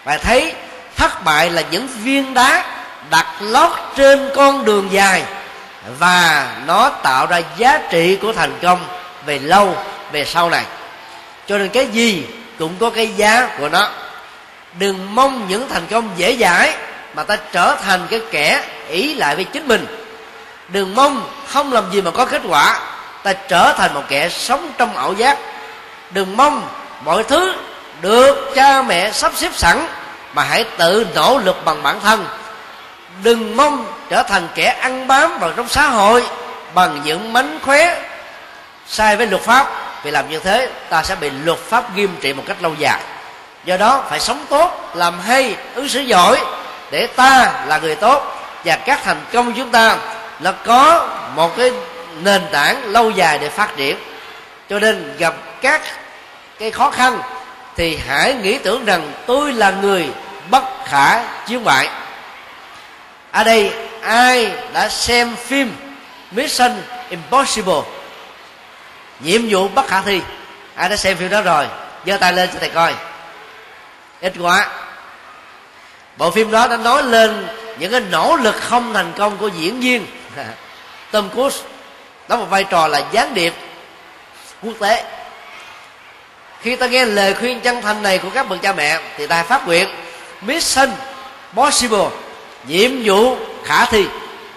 Và thấy thất bại là những viên đá đặt lót trên con đường dài và nó tạo ra giá trị của thành công về lâu, về sau này. Cho nên cái gì cũng có cái giá của nó. Đừng mong những thành công dễ dãi mà ta trở thành cái kẻ ý lại với chính mình. Đừng mong không làm gì mà có kết quả, ta trở thành một kẻ sống trong ảo giác. Đừng mong mọi thứ được, cha mẹ sắp xếp sẵn, mà hãy tự nỗ lực bằng bản thân. Đừng mong trở thành kẻ ăn bám vào trong xã hội bằng những mánh khóe. Sai với luật pháp, vì làm như thế, ta sẽ bị luật pháp nghiêm trị một cách lâu dài. Do đó, phải sống tốt, làm hay, ứng xử giỏi, để ta là người tốt, và các thành công của chúng ta là có một cái nền tảng lâu dài để phát triển. Cho nên gặp các cái khó khăn thì hãy nghĩ tưởng rằng tôi là người bất khả chiến bại. Ở đây, ai đã xem phim Mission Impossible? Nhiệm vụ bất khả thi. Ai đã xem phim đó rồi? Giơ tay lên cho thầy coi. Ít quá. Bộ phim đó đã nói lên những cái nỗ lực không thành công của diễn viên. Tom Cruise đóng một vai trò là gián điệp quốc tế khi ta nghe lời khuyên chân thành này của các bậc cha mẹ, thì ta phát nguyện, mission possible, nhiệm vụ khả thi.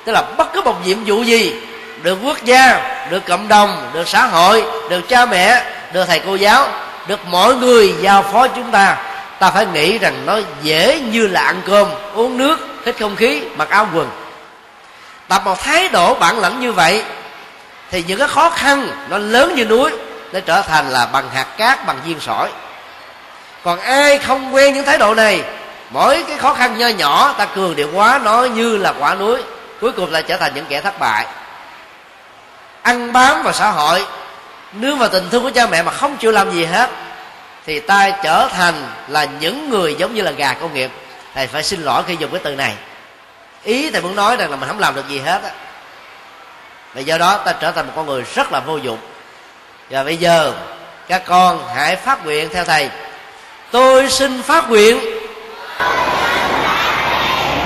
Tức là bất cứ một nhiệm vụ gì được quốc gia, được cộng đồng, được xã hội, được cha mẹ, được thầy cô giáo, được mọi người giao phó chúng ta ta phải nghĩ rằng nó dễ như là ăn cơm, uống nước, hít không khí, mặc áo quần. Tập một thái độ bản lãnh như vậy, thì những cái khó khăn nó lớn như núi nó trở thành là bằng hạt cát, bằng viên sỏi. Còn ai không quen những thái độ này, mỗi cái khó khăn nho nhỏ, ta cường điệu quá nó như là quả núi, cuối cùng là trở thành những kẻ thất bại. Ăn bám vào xã hội, nương vào tình thương của cha mẹ mà không chịu làm gì hết, thì ta trở thành là những người giống như là gà công nghiệp. Thầy phải xin lỗi khi dùng cái từ này. Ý thầy muốn nói rằng là mình không làm được gì hết á. Và do đó ta trở thành một con người rất là vô dụng và bây giờ, các con hãy phát nguyện theo thầy. Tôi xin phát nguyện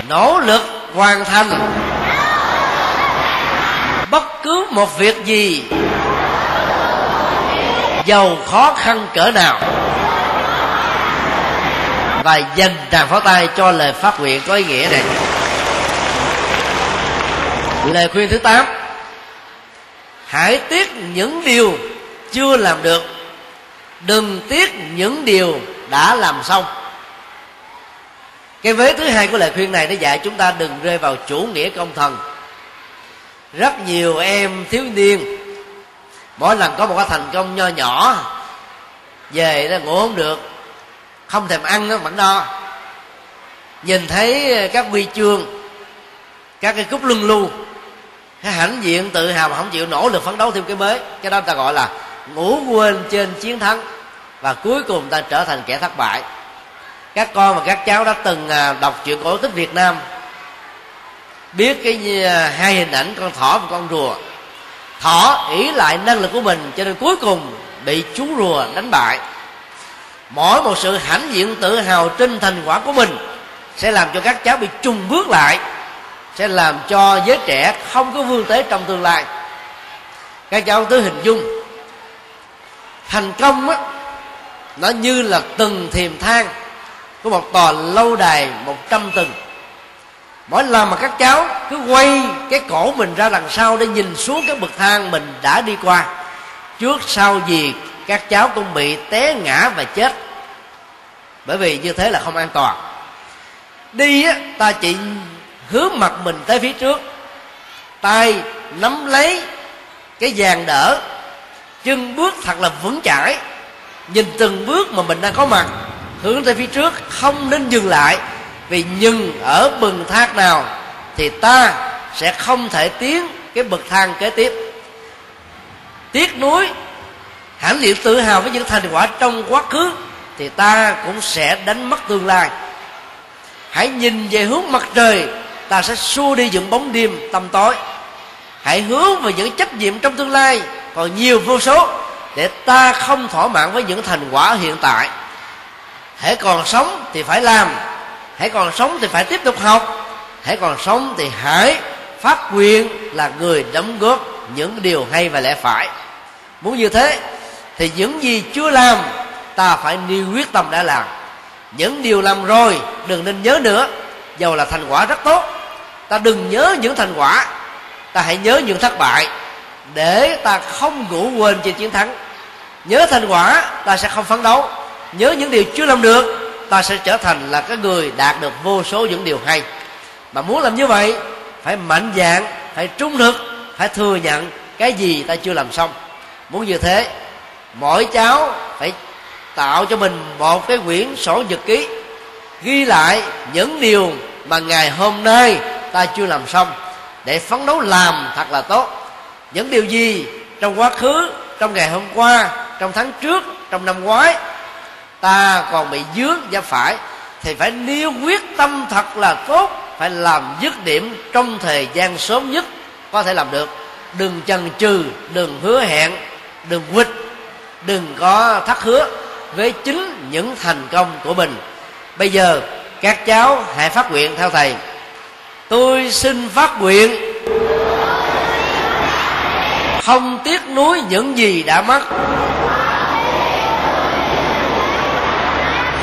nỗ lực hoàn thành bất cứ một việc gì, giàu khó khăn cỡ nào, và dành tràng pháo tay cho lời phát nguyện có ý nghĩa này. Lời khuyên thứ tám, hãy tiếc những điều chưa làm được, đừng tiếc những điều đã làm xong. Cái vế thứ hai của lời khuyên này nó dạy chúng ta đừng rơi vào chủ nghĩa công thần. Rất nhiều em thiếu niên, mỗi lần có một cái thành công nho nhỏ, về nó ngủ không được, không thèm ăn nó vẫn no. Nhìn thấy các huy chương, các cái cúp luân lưu cái hãnh diện tự hào mà không chịu nỗ lực phấn đấu thêm cái mới, cái đó ta gọi là ngủ quên trên chiến thắng, và cuối cùng ta trở thành kẻ thất bại. Các con và các cháu đã từng à, đọc chuyện cổ tích việt nam, biết cái à, hai hình ảnh con thỏ và con rùa. Thỏ ỷ lại năng lực của mình cho nên cuối cùng bị chú rùa đánh bại. Mỗi một sự hãnh diện tự hào trên thành quả của mình sẽ làm cho các cháu bị trùng bước lại, sẽ làm cho giới trẻ không có vươn tới trong tương lai. Các cháu cứ hình dung thành công á, nó như là từng thiềm thang của một tòa lâu đài một trăm tầng. Mỗi lần mà các cháu cứ quay cái cổ mình ra đằng sau để nhìn xuống cái bậc thang mình đã đi qua, trước sau gì các cháu cũng bị té ngã và chết. Bởi vì như thế là không an toàn. Đi á, ta chỉ hướng mặt mình tới phía trước, tay nắm lấy cái vàng đỡ chân bước thật là vững chãi. Nhìn từng bước mà mình đang có mặt, hướng tới phía trước, không nên dừng lại. Vì nhưng ở bừng thang nào thì ta sẽ không thể tiến cái bậc thang kế tiếp. Tiếc nuối, hãnh diện tự hào với những thành quả trong quá khứ thì ta cũng sẽ đánh mất tương lai. Hãy nhìn về hướng mặt trời, ta sẽ xua đi những bóng đêm tăm tối hãy hướng về những trách nhiệm trong tương lai, còn nhiều vô số, để ta không thỏa mãn với những thành quả hiện tại. Hãy còn sống thì phải làm, hãy còn sống thì phải tiếp tục học, hãy còn sống thì hãy phát quyền là người đóng góp những điều hay và lẽ phải. Muốn như thế, thì những gì chưa làm, ta phải nêu quyết tâm đã làm. Những điều làm rồi, đừng nên nhớ nữa, dầu là thành quả rất tốt. Ta đừng nhớ những thành quả ta hãy nhớ những thất bại để ta không ngủ quên trên chiến thắng. Nhớ thành quả, ta sẽ không phấn đấu. Nhớ những điều chưa làm được, ta sẽ trở thành là cái người đạt được vô số những điều hay. Mà muốn làm như vậy, phải mạnh dạng phải trung thực, phải thừa nhận cái gì ta chưa làm xong. Muốn như thế, mỗi cháu phải tạo cho mình một cái quyển sổ nhật ký, ghi lại những điều mà ngày hôm nay ta chưa làm xong để phấn đấu làm thật là tốt. Những điều gì trong quá khứ, trong ngày hôm qua, trong tháng trước, trong năm ngoái, ta còn bị dướng và phải, thì phải nêu quyết tâm thật là tốt, phải làm dứt điểm trong thời gian sớm nhất có thể làm được. Đừng chần chừ, đừng hứa hẹn, đừng quýt đừng có thất hứa với chính những thành công của mình. Bây giờ, các cháu hãy phát nguyện theo thầy tôi xin phát nguyện. Không tiếc nuối những gì đã mất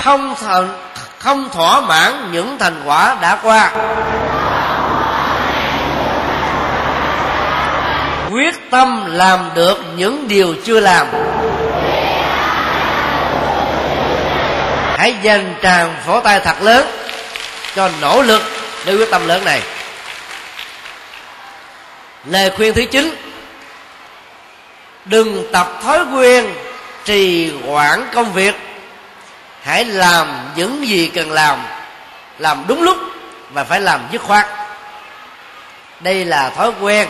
không thần không thỏa mãn những thành quả đã qua. Quyết tâm làm được những điều chưa làm. Hãy dành tràng phổ tay thật lớn cho nỗ lực để quyết tâm lớn này. Lời khuyên thứ chín. Đừng tập thói quen trì hoãn công việc. Hãy làm những gì cần làm. Làm đúng lúc và phải làm dứt khoát. Đây là thói quen.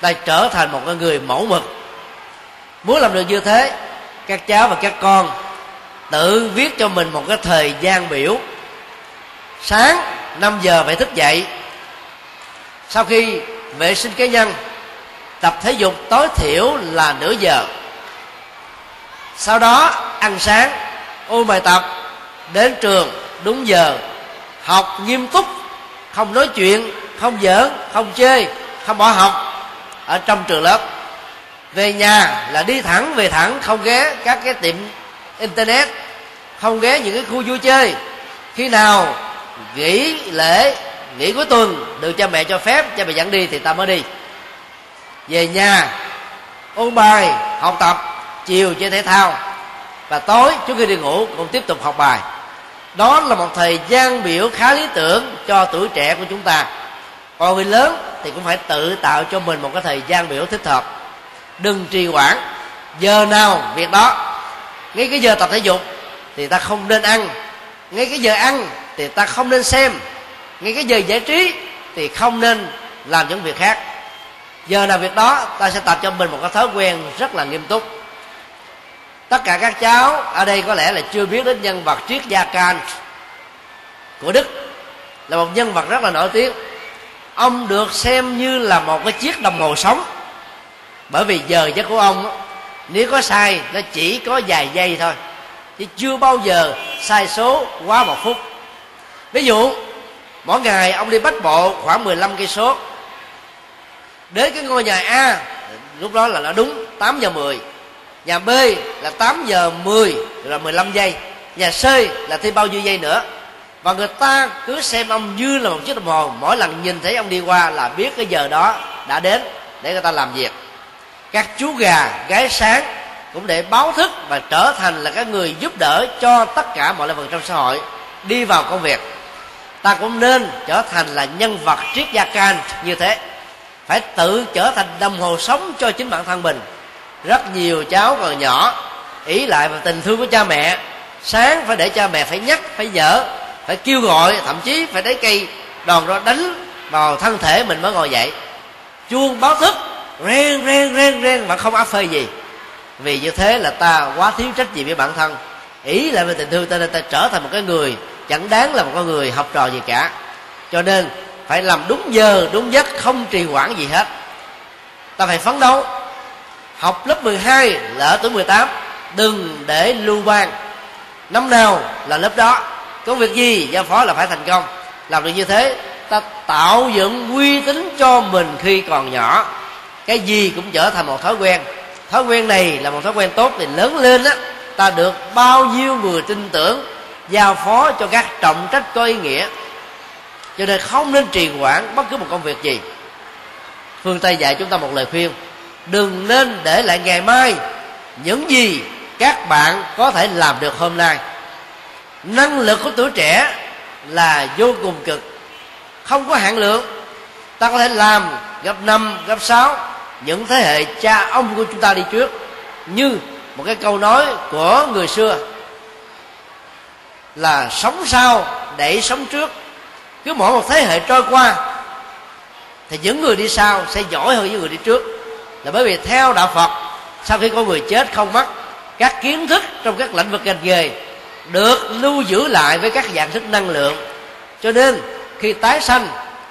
Ta trở thành một người mẫu mực. Muốn làm được như thế, các cháu và các con tự viết cho mình một cái thời gian biểu. Sáng 5 giờ phải thức dậy. Sau khi vệ sinh cá nhân, tập thể dục tối thiểu là nửa giờ. Sau đó ăn sáng, ôn bài tập, đến trường đúng giờ. Học nghiêm túc, không nói chuyện, không giỡn, không chơi, không bỏ học ở trong trường lớp. Về nhà là đi thẳng, về thẳng, không ghé các cái tiệm internet, không ghé những cái khu vui chơi. Khi nào nghỉ lễ, nghỉ cuối tuần được cha mẹ cho phép, cha mẹ dẫn đi thì ta mới đi. Về nhà, ôn bài, học tập, chiều chơi thể thao và tối trước khi đi ngủ cũng tiếp tục học bài. Đó là một thời gian biểu khá lý tưởng cho tuổi trẻ của chúng ta. Còn người lớn thì cũng phải tự tạo cho mình một cái thời gian biểu thích hợp. Đừng trì hoãn, giờ nào việc đó. Ngay cái giờ tập thể dục thì ta không nên ăn. Ngay cái giờ ăn thì ta không nên xem. Ngay cái giờ giải trí thì không nên làm những việc khác. Giờ nào việc đó, ta sẽ tập cho mình một cái thói quen rất là nghiêm túc. Tất cả các cháu ở đây có lẽ là chưa biết đến nhân vật triết gia can của đức. Là một nhân vật rất là nổi tiếng. Ông được xem như là một cái chiếc đồng hồ sống bởi vì giờ giấc của ông nếu có sai, nó chỉ có vài giây thôi. Chứ chưa bao giờ sai số quá một phút ví dụ, mỗi ngày ông đi bách bộ khoảng 15 cây số. Đến cái ngôi nhà A, lúc đó là đã đúng 8 giờ 10 nhà B là 8 giờ 10 là 15 giây. Nhà C là thêm bao nhiêu giây nữa. Và người ta cứ xem ông như là một chiếc đồng hồ. Mỗi lần nhìn thấy ông đi qua là biết cái giờ đó đã đến để người ta làm việc. Các chú gà gái sáng cũng để báo thức và trở thành là cái người giúp đỡ cho tất cả mọi lĩnh vực trong xã hội đi vào công việc ta cũng nên trở thành là nhân vật triết gia can như thế. Phải tự trở thành đồng hồ sống cho chính bản thân mình. Rất nhiều cháu còn nhỏ, ý lại vào tình thương của cha mẹ. Sáng phải để cha mẹ phải nhắc, phải dở, phải kêu gọi, thậm chí phải lấy cây đòn đó đánh vào thân thể mình mới ngồi dậy. Chuông báo thức ren ren ren ren mà không áp phê gì. Vì như thế là ta quá thiếu trách nhiệm với bản thân. Ý lại về tình thương, ta nên ta trở thành một cái người chẳng đáng là một con người học trò gì cả. Cho nên, phải làm đúng giờ, đúng giấc, không trì hoãn gì hết. Ta phải phấn đấu. Học lớp 12 là ở tuổi 18 đừng để lưu ban năm nào là lớp đó? Công việc gì giao phó là phải thành công. Làm được như thế, ta tạo dựng uy tín cho mình khi còn nhỏ. Cái gì cũng trở thành một thói quen. Thói quen này là một thói quen tốt thì lớn lên á. Ta được bao nhiêu người tin tưởng giao phó cho các trọng trách có ý nghĩa. Cho nên không nên trì hoãn bất cứ một công việc gì. Phương tây dạy chúng ta một lời khuyên, đừng nên để lại ngày mai những gì các bạn có thể làm được hôm nay. Năng lực của tuổi trẻ là vô cùng cực, không có hạn lượng. Ta có thể làm gấp năm, gấp sáu, những thế hệ cha ông của chúng ta đi trước, như một cái câu nói của người xưa là sống sau để sống trước. Cứ mỗi một thế hệ trôi qua, thì những người đi sau sẽ giỏi hơn những người đi trước. Là bởi vì theo đạo phật, sau khi có người chết không mất, các kiến thức trong các lĩnh vực ngành nghề được lưu giữ lại với các dạng thức năng lượng. Cho nên, khi tái sanh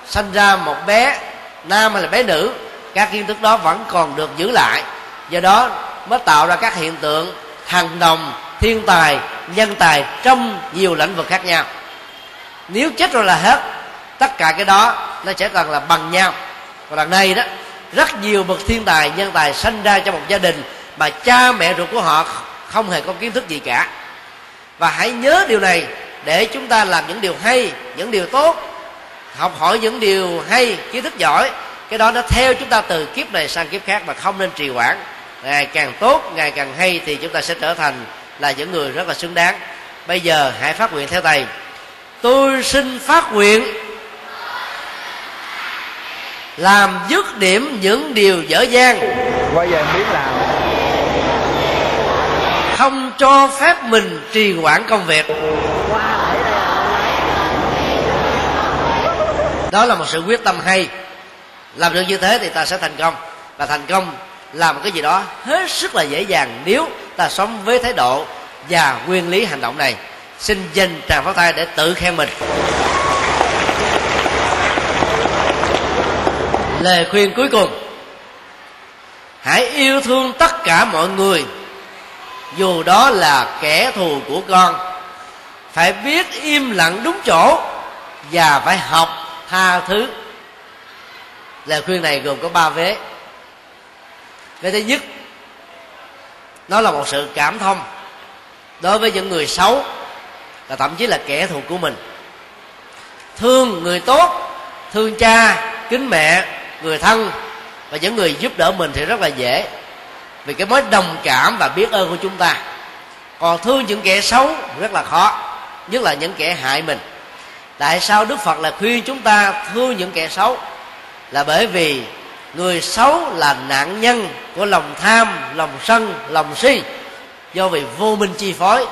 sanh ra một bé nam hay là bé nữ, các kiến thức đó vẫn còn được giữ lại. Do đó mới tạo ra các hiện tượng thằng đồng thiên tài, nhân tài trong nhiều lĩnh vực khác nhau. Nếu chết rồi là hết, tất cả cái đó nó sẽ còn là bằng nhau. Còn đằng này đó, rất nhiều bậc thiên tài, nhân tài sinh ra trong một gia đình mà cha mẹ ruột của họ không hề có kiến thức gì cả. Và hãy nhớ điều này để chúng ta làm những điều hay, những điều tốt. Học hỏi những điều hay, kiến thức giỏi, cái đó nó theo chúng ta từ kiếp này sang kiếp khác mà không nên trì hoãn. Ngày càng tốt, ngày càng hay thì chúng ta sẽ trở thành là những người rất là xứng đáng. Bây giờ hãy phát nguyện theo thầy. Tôi xin phát nguyện làm dứt điểm những điều dở dang. Giờ em biết làm. Không cho phép mình trì hoãn công việc. Đó là một sự quyết tâm hay. Làm được như thế thì ta sẽ thành công. Và thành công làm cái gì đó hết sức là dễ dàng nếu ta sống với thái độ và nguyên lý hành động này. Xin dành tràng pháo tay để tự khen mình. Lời khuyên cuối cùng. Hãy yêu thương tất cả mọi người, dù đó là kẻ thù của con. Phải biết im lặng đúng chỗ và phải học tha thứ. Lời khuyên này gồm có ba vế cái thứ nhất, nó là một sự cảm thông đối với những người xấu và thậm chí là kẻ thù của mình. Thương người tốt, thương cha, kính mẹ, người thân và những người giúp đỡ mình thì rất là dễ vì cái mối đồng cảm và biết ơn của chúng ta. Còn thương những kẻ xấu rất là khó, nhất là những kẻ hại mình. Tại sao đức phật là khuyên chúng ta thương những kẻ xấu? Là bởi vì người xấu là nạn nhân của lòng tham, lòng sân, lòng si. Do vì vô minh chi phối,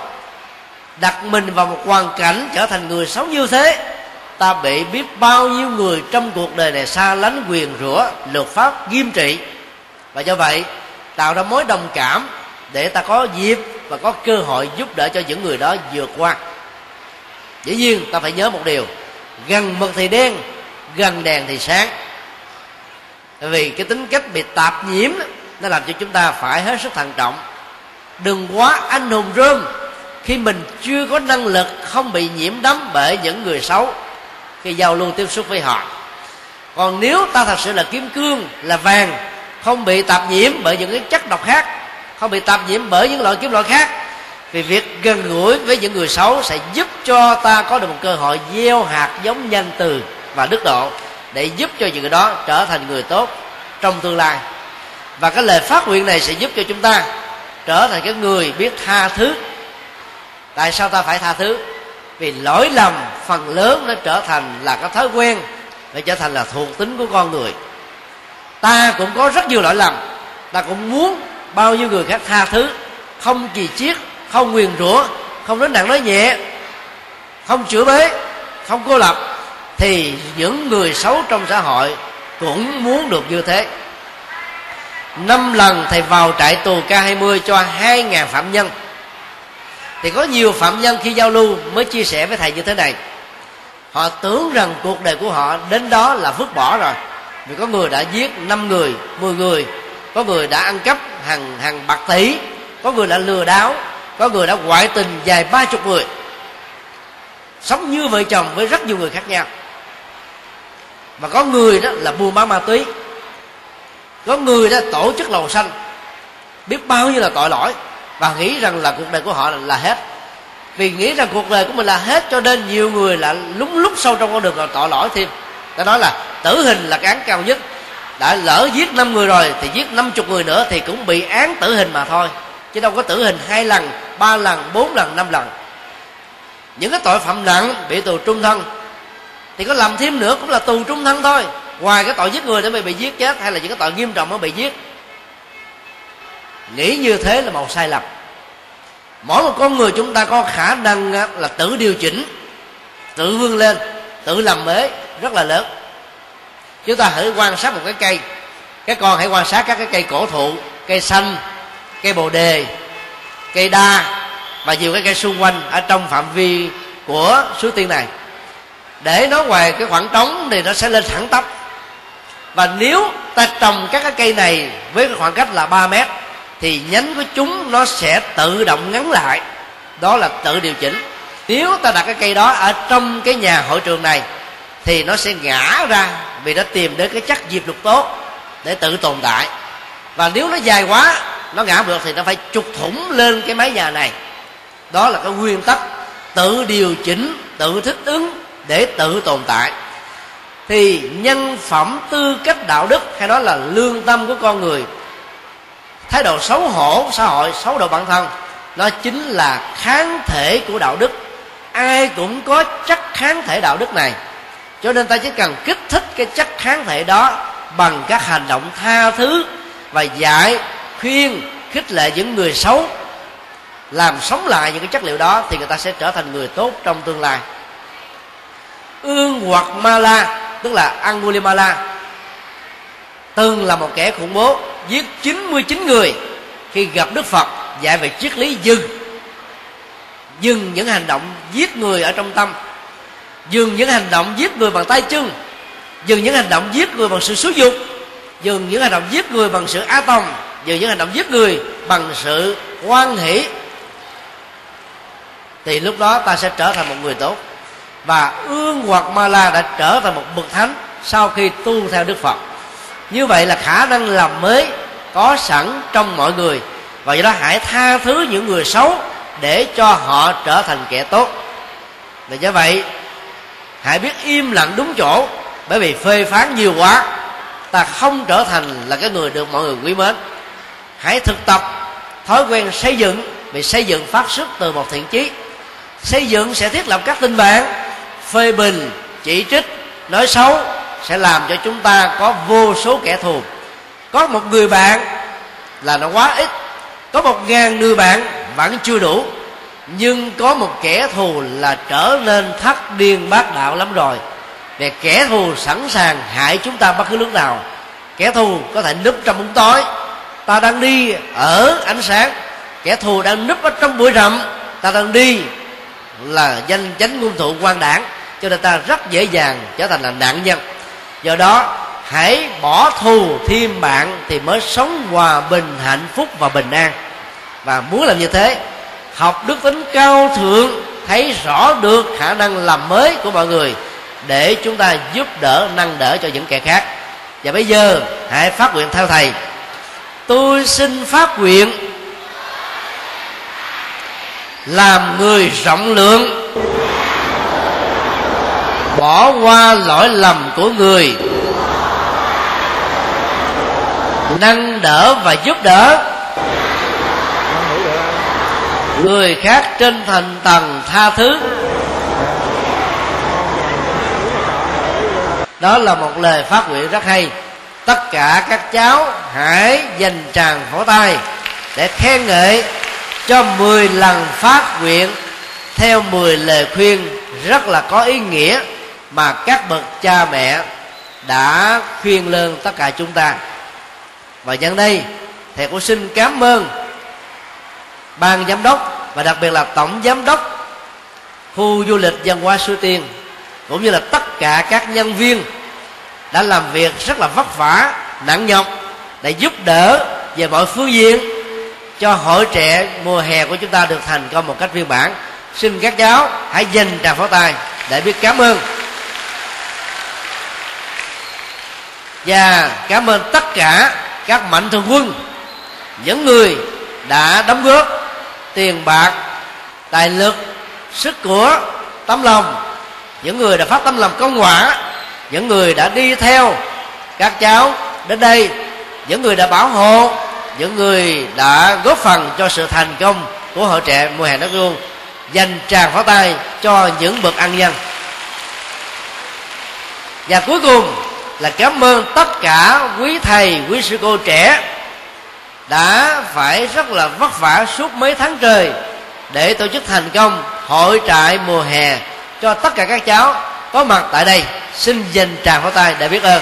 đặt mình vào một hoàn cảnh trở thành người xấu như thế, ta bị biết bao nhiêu người trong cuộc đời này xa lánh quyền rủa, luật pháp nghiêm trị. Và do vậy, tạo ra mối đồng cảm để ta có dịp và có cơ hội giúp đỡ cho những người đó vượt qua. Dĩ nhiên, ta phải nhớ một điều, gần mực thì đen, gần đèn thì sáng bởi vì cái tính cách bị tạp nhiễm nó làm cho chúng ta phải hết sức thận trọng. Đừng quá anh hùng rơm. Khi mình chưa có năng lực, không bị nhiễm đắm bởi những người xấu, khi giao lưu tiếp xúc với họ. Còn nếu ta thật sự là kim cương, là vàng, không bị tạp nhiễm bởi những cái chất độc khác, không bị tạp nhiễm bởi những loại kim loại khác vì việc gần gũi với những người xấu sẽ giúp cho ta có được một cơ hội gieo hạt giống nhân từ và đức độ để giúp cho những người đó trở thành người tốt trong tương lai. Và cái lời phát nguyện này sẽ giúp cho chúng ta trở thành cái người biết tha thứ. Tại sao ta phải tha thứ? Vì lỗi lầm phần lớn nó trở thành là cái thói quen để trở thành là thuộc tính của con người. Ta cũng có rất nhiều lỗi lầm. Ta cũng muốn bao nhiêu người khác tha thứ. Không kỳ chiết, không nguyền rủa, không nói nặng nói nhẹ, không chữa bế, không cô lập thì những người xấu trong xã hội cũng muốn được như thế. Năm lần thầy vào trại tù K20 cho 2.000 phạm nhân. Thì có nhiều phạm nhân khi giao lưu mới chia sẻ với thầy như thế này. Họ tưởng rằng cuộc đời của họ đến đó là vứt bỏ rồi. Vì có người đã giết năm người 10 người. Có người đã ăn cắp hàng hàng bạc tỷ. Có người đã lừa đảo. Có người đã ngoại tình dài ba chục người. Sống như vợ chồng với rất nhiều người khác nhau mà có người đó là buôn bán ma túy. Có người đó tổ chức lầu xanh. Biết bao nhiêu là tội lỗi. Và nghĩ rằng là cuộc đời của họ là, là hết. Vì nghĩ rằng cuộc đời của mình là hết cho nên nhiều người là lúng lúc sâu trong con đường còn tội lỗi thêm. Ta nói là tử hình là cái án cao nhất. Đã lỡ giết năm người rồi thì giết năm chục người nữa thì cũng bị án tử hình mà thôi. Chứ đâu có tử hình hai lần ba lần bốn lần năm lần. Những cái tội phạm nặng bị tù trung thân thì có làm thêm nữa cũng là tù trung thân thôi. Ngoài cái tội giết người để bị bị giết chết, hay là những cái tội nghiêm trọng mới bị giết. Nghĩ như thế là một sai lầm. Mỗi một con người chúng ta có khả năng là tự điều chỉnh, tự vươn lên, tự làm mới rất là lớn. Chúng ta hãy quan sát một cái cây. Các con hãy quan sát các cái cây cổ thụ, cây xanh, cây bồ đề, cây đa và nhiều cái cây xung quanh ở trong phạm vi của suối tiên này để nó ngoài cái khoảng trống thì nó sẽ lên thẳng tắp. Và nếu ta trồng các cái cây này với cái khoảng cách là 3 mét, thì nhánh của chúng nó sẽ tự động ngắn lại. Đó là tự điều chỉnh. Nếu ta đặt cái cây đó ở trong cái nhà hội trường này, thì nó sẽ ngã ra vì nó tìm đến cái chất diệp lục tốt để tự tồn tại. Và nếu nó dài quá, nó ngã được thì nó phải trục thủng lên cái mái nhà này. Đó là cái nguyên tắc tự điều chỉnh, tự thích ứng để tự tồn tại. Thì nhân phẩm tư cách đạo đức hay nói là lương tâm của con người, thái độ xấu hổ xã hội, xấu độ bản thân, nó chính là kháng thể của đạo đức. Ai cũng có chất kháng thể đạo đức này. Cho nên ta chỉ cần kích thích cái chất kháng thể đó bằng các hành động tha thứ và dạy khuyên, khích lệ những người xấu, làm sống lại những cái chất liệu đó thì người ta sẽ trở thành người tốt trong tương lai ương hoặc ma la tức là angulimala từng là một kẻ khủng bố, giết 99 người khi gặp Đức Phật dạy về triết lý dừng. Dừng những hành động giết người ở trong tâm. Dừng những hành động giết người bằng tay chân. Dừng những hành động giết người bằng sự xúi dục. Dừng những hành động giết người bằng sự á tòng. Dừng những hành động giết người bằng sự quan hỷ. Thì lúc đó ta sẽ trở thành một người tốt và ương hoặc ma la đã trở thành một bậc thánh sau khi tu theo đức phật. Như vậy là khả năng làm mới có sẵn trong mọi người. Và do đó hãy tha thứ những người xấu để cho họ trở thành kẻ tốt. Và do vậy, hãy biết im lặng đúng chỗ, bởi vì phê phán nhiều quá, ta không trở thành là cái người được mọi người quý mến. Hãy thực tập thói quen xây dựng, vì xây dựng phát xuất từ một thiện chí. Xây dựng sẽ thiết lập các tình bạn phê bình, chỉ trích, nói xấu sẽ làm cho chúng ta có vô số kẻ thù. Có một người bạn là nó quá ít, có một ngàn người bạn vẫn chưa đủ, nhưng có một kẻ thù là trở nên thất điên bác đạo lắm rồi. Về kẻ thù sẵn sàng hại chúng ta bất cứ lúc nào. Kẻ thù có thể núp trong bóng tối, ta đang đi ở ánh sáng. Kẻ thù đang núp ở trong bụi rậm, ta đang đi là danh chánh ngôn thủ quan đảng cho nên ta rất dễ dàng trở thành là nạn nhân. Do đó, hãy bỏ thù thêm bạn thì mới sống hòa bình, hạnh phúc và bình an. Và muốn làm như thế, học đức tính cao thượng, thấy rõ được khả năng làm mới của mọi người để chúng ta giúp đỡ, nâng đỡ cho những kẻ khác. Và bây giờ, hãy phát nguyện theo thầy. Tôi xin phát nguyện làm người rộng lượng bỏ qua lỗi lầm của người. Nâng đỡ và giúp đỡ. Người khác trên thành tầng tha thứ. Đó là một lời phát nguyện rất hay. Tất cả các cháu hãy dành tràng phổ tay để khen ngợi cho 10 lần phát nguyện theo 10 lời khuyên rất là có ý nghĩa mà các bậc cha mẹ đã khuyên lên tất cả chúng ta. Và nhân đây, thầy cũng xin cảm ơn ban giám đốc và đặc biệt là tổng giám đốc khu du lịch văn hóa suối tiên, cũng như là tất cả các nhân viên đã làm việc rất là vất vả, nặng nhọc để giúp đỡ về mọi phương diện cho hội trẻ mùa hè của chúng ta được thành công một cách viên bản xin các cháu hãy dành tràng pháo tay để biết cảm ơn. Và cảm ơn tất cả các mạnh thường quân, những người đã đóng góp tiền bạc, tài lực, sức của tấm lòng, những người đã phát tâm làm công quả, những người đã đi theo các cháu đến đây, những người đã bảo hộ, những người đã góp phần cho sự thành công của hội trẻ mùa hè đất luôn dành tràng pháo tay cho những bậc ăn nhân. Và cuối cùng là cảm ơn tất cả quý thầy, quý sư cô trẻ đã phải rất là vất vả suốt mấy tháng trời để tổ chức thành công hội trại mùa hè cho tất cả các cháu có mặt tại đây. Xin dành tràng pháo tay để biết ơn.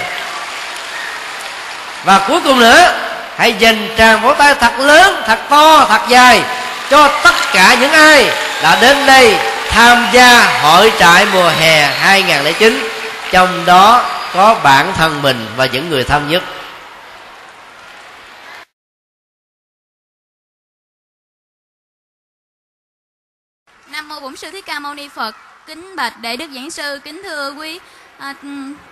Và cuối cùng nữa, hãy dành tràng pháo tay thật lớn, thật to, thật dài cho tất cả những ai đã đến đây tham gia hội trại mùa hè 2009 trong đó có bản thân mình và những người thân nhất. Nam mô bổn sư thích ca mâu ni phật. Kính bạch đại đức giảng sư kính thưa quý à,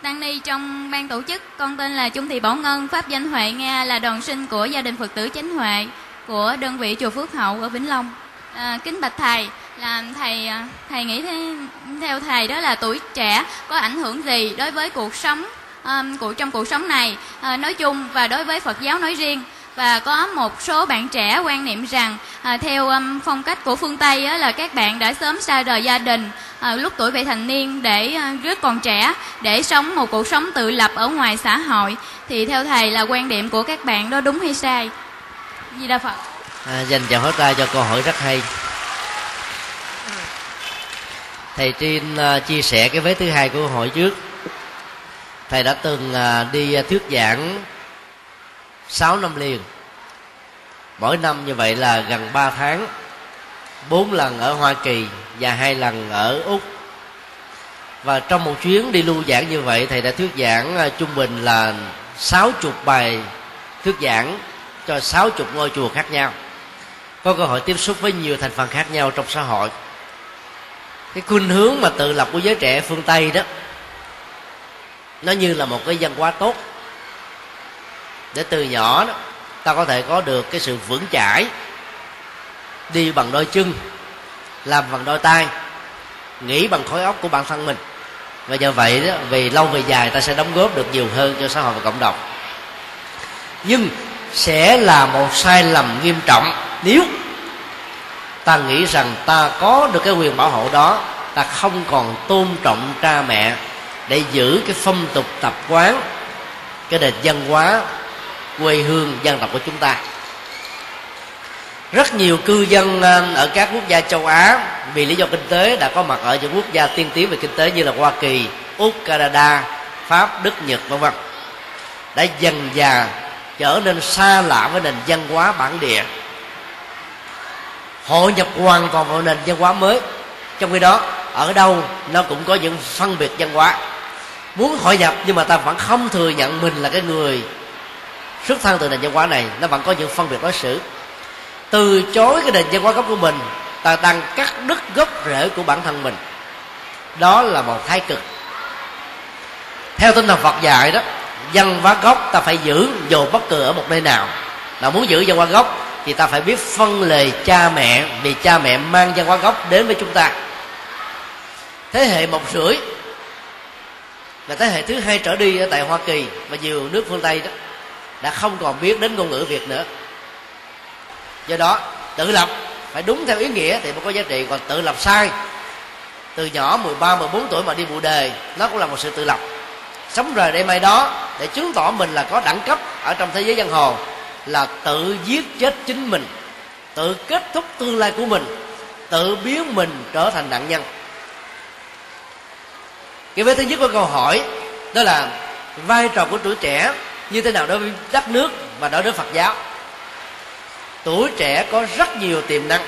tăng ni trong ban tổ chức con tên là trung thị bảo ngân pháp danh huệ nga là đoàn sinh của gia đình phật tử chánh huệ của đơn vị chùa phước hậu ở vĩnh long. À, kính bạch thầy là thầy à, thầy nghĩ thế, theo thầy đó là tuổi trẻ có ảnh hưởng gì đối với cuộc sống à, um, của trong cuộc sống này uh, nói chung và đối với Phật giáo nói riêng và có một số bạn trẻ quan niệm rằng à, theo um, phong cách của phương Tây á, là các bạn đã sớm xa rời gia đình à, lúc tuổi vị thành niên để à, rất còn trẻ để sống một cuộc sống tự lập ở ngoài xã hội thì theo thầy là quan điểm của các bạn đó đúng hay sai? Di Đà Phật. À, dành chào hết tay cho câu hỏi rất hay thầy trên uh, à, chia sẻ cái vế thứ hai của câu hỏi trước. Thầy đã từng uh, đi uh, thuyết giảng 6 năm liền. Mỗi năm như vậy là gần 3 tháng. Bốn lần ở Hoa Kỳ và hai lần ở Úc. Và trong một chuyến đi lưu giảng như vậy thầy đã thuyết giảng uh, trung bình là sáu chục bài thuyết giảng cho sáu chục ngôi chùa khác nhau. Có cơ hội tiếp xúc với nhiều thành phần khác nhau trong xã hội cái khuynh hướng mà tự lập của giới trẻ phương tây đó, nó như là một cái văn hóa tốt. Để từ nhỏ đó, ta có thể có được cái sự vững chãi, đi bằng đôi chân, làm bằng đôi tay, nghĩ bằng khối óc của bản thân mình. Và nhờ vậy đó, vì lâu về dài ta sẽ đóng góp được nhiều hơn cho xã hội và cộng đồng. Nhưng sẽ là một sai lầm nghiêm trọng nếu ta nghĩ rằng ta có được cái quyền bảo hộ đó. Ta không còn tôn trọng cha mẹ để giữ cái phong tục tập quán cái nền văn hóa quê hương dân tộc của chúng ta. Rất nhiều cư dân à, ở các quốc gia châu Á vì lý do kinh tế đã có mặt ở những quốc gia tiên tiến về kinh tế như là Hoa Kỳ, Úc, Canada, Pháp, Đức, Nhật vân vân đã dần dà trở nên xa lạ với nền văn hóa bản địa hội nhập hoàn toàn vào nền văn hóa mới. Trong khi đó, ở đâu nó cũng có những phân biệt văn hóa. Muốn hội nhập, nhưng mà ta vẫn không thừa nhận mình là cái người xuất thân từ nền văn hóa này. Nó vẫn có những phân biệt đối xử. Từ chối cái nền văn hóa gốc của mình, ta đang cắt đứt gốc rễ của bản thân mình. Đó là một thái cực. Theo tinh thần phật dạy đó, văn hóa gốc ta phải giữ dù bất cứ ở một nơi nào. Là muốn giữ văn hóa gốc thì ta phải biết phân lề cha mẹ vì cha mẹ mang văn hóa gốc đến với chúng ta. Thế hệ một rưỡi và thế hệ thứ hai trở đi ở tại hoa kỳ và nhiều nước phương tây đó đã không còn biết đến ngôn ngữ việt nữa. Do đó tự lập phải đúng theo ý nghĩa thì mới có giá trị còn tự lập sai từ nhỏ 13, 14 tuổi mà đi bộ đề nó cũng là một sự tự lập. Sống rời đây mai đó để chứng tỏ mình là có đẳng cấp ở trong thế giới dân hồ là tự giết chết chính mình, tự kết thúc tương lai của mình, tự biến mình trở thành nạn nhân. Cái vế thứ nhất của câu hỏi, đó là vai trò của tuổi trẻ như thế nào đối với đất nước và đối với phật giáo? Tuổi trẻ có rất nhiều tiềm năng,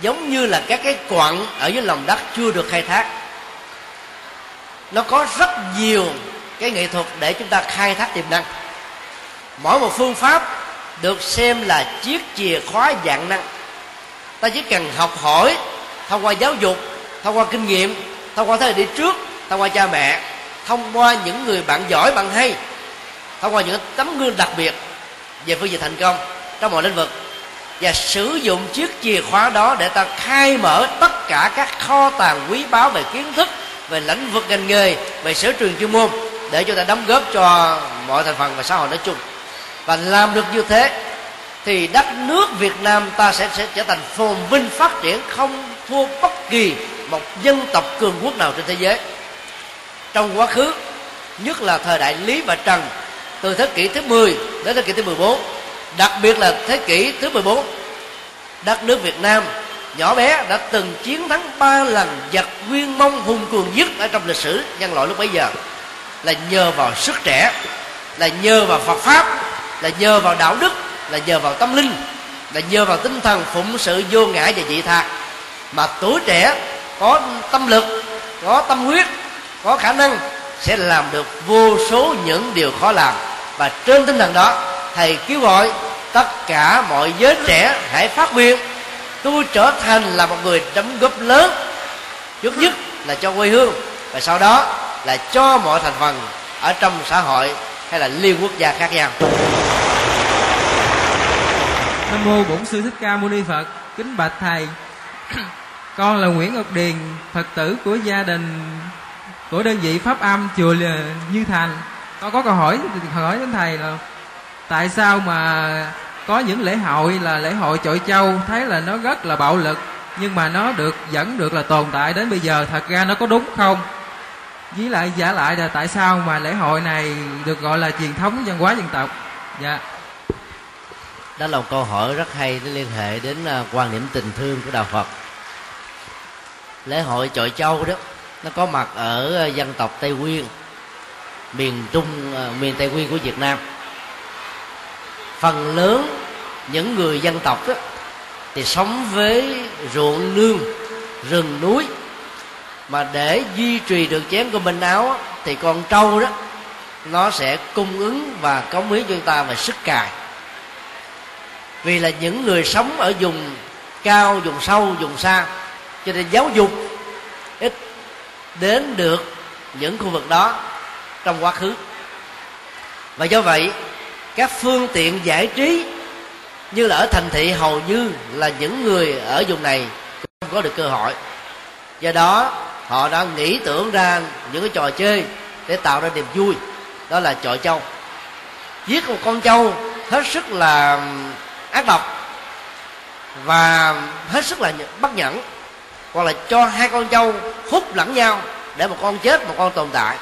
giống như là các cái quặng ở dưới lòng đất chưa được khai thác. Nó có rất nhiều cái nghệ thuật để chúng ta khai thác tiềm năng mỗi một phương pháp được xem là chiếc chìa khóa dạng năng. Ta chỉ cần học hỏi, thông qua giáo dục, thông qua kinh nghiệm, thông qua thế hệ đi trước, thông qua cha mẹ, thông qua những người bạn giỏi, bạn hay, thông qua những tấm gương đặc biệt về phương diện thành công trong mọi lĩnh vực và sử dụng chiếc chìa khóa đó để ta khai mở tất cả các kho tàng quý báu về kiến thức, về lĩnh vực ngành nghề, về sở trường chuyên môn để cho ta đóng góp cho mọi thành phần và xã hội nói chung và làm được như thế thì đất nước Việt Nam ta sẽ, sẽ trở thành phồn vinh phát triển không thua bất kỳ một dân tộc cường quốc nào trên thế giới. Trong quá khứ nhất là thời đại Lý và Trần từ thế kỷ thứ 10 đến thế kỷ thứ 14 đặc biệt là thế kỷ thứ 14 đất nước Việt Nam nhỏ bé đã từng chiến thắng ba lần giặc nguyên mông hùng cường nhất ở trong lịch sử nhân loại lúc bấy giờ. Là nhờ vào sức trẻ là nhờ vào Phật pháp là nhờ vào đạo đức, là nhờ vào tâm linh, là nhờ vào tinh thần phụng sự vô ngã và dị tha. Mà tuổi trẻ có tâm lực, có tâm huyết, có khả năng sẽ làm được vô số những điều khó làm. Và trên tinh thần đó, thầy kêu gọi tất cả mọi giới trẻ hãy phát nguyện. Tôi trở thành là một người đóng góp lớn, trước nhất là cho quê hương, và sau đó là cho mọi thành phần ở trong xã hội hay là liên quốc gia khác nhau? Nam mô bổn sư thích ca mâu ni phật, kính bạch thầy. Con là nguyễn ngọc điền, phật tử của gia đình, của đơn vị pháp âm chùa như thành. Con có câu hỏi hỏi đến thầy là, tại sao mà có những lễ hội là lễ hội chọi châu, thấy là nó rất là bạo lực, nhưng mà nó được, vẫn được là tồn tại đến bây giờ, thật ra nó có đúng không? Với lại giả lại là tại sao mà lễ hội này được gọi là truyền thống văn hóa dân tộc? Dạ. Đó là một câu hỏi rất hay để liên hệ đến à, quan điểm tình thương của đạo phật. Lễ hội chọi châu đó nó có mặt ở à, dân tộc tây nguyên miền trung à, miền tây nguyên của việt nam. Phần lớn những người dân tộc đó, thì sống với ruộng nương rừng núi mà để duy trì được chén của mình áo thì con trâu đó, nó sẽ cung ứng và cống hiến cho chúng ta về sức cài. Vì là những người sống ở vùng cao, vùng sâu, vùng xa, cho nên giáo dục ít đến được những khu vực đó trong quá khứ. Và do vậy, các phương tiện giải trí như là ở thành thị hầu như là những người ở vùng này không có được cơ hội. Do đó họ đã nghĩ tưởng ra những cái trò chơi để tạo ra niềm vui. Đó là chọi châu giết một con trâu hết sức là ác độc và hết sức là bất nhẫn, hoặc là cho hai con trâu hút lẫn nhau để một con chết, một con tồn tại.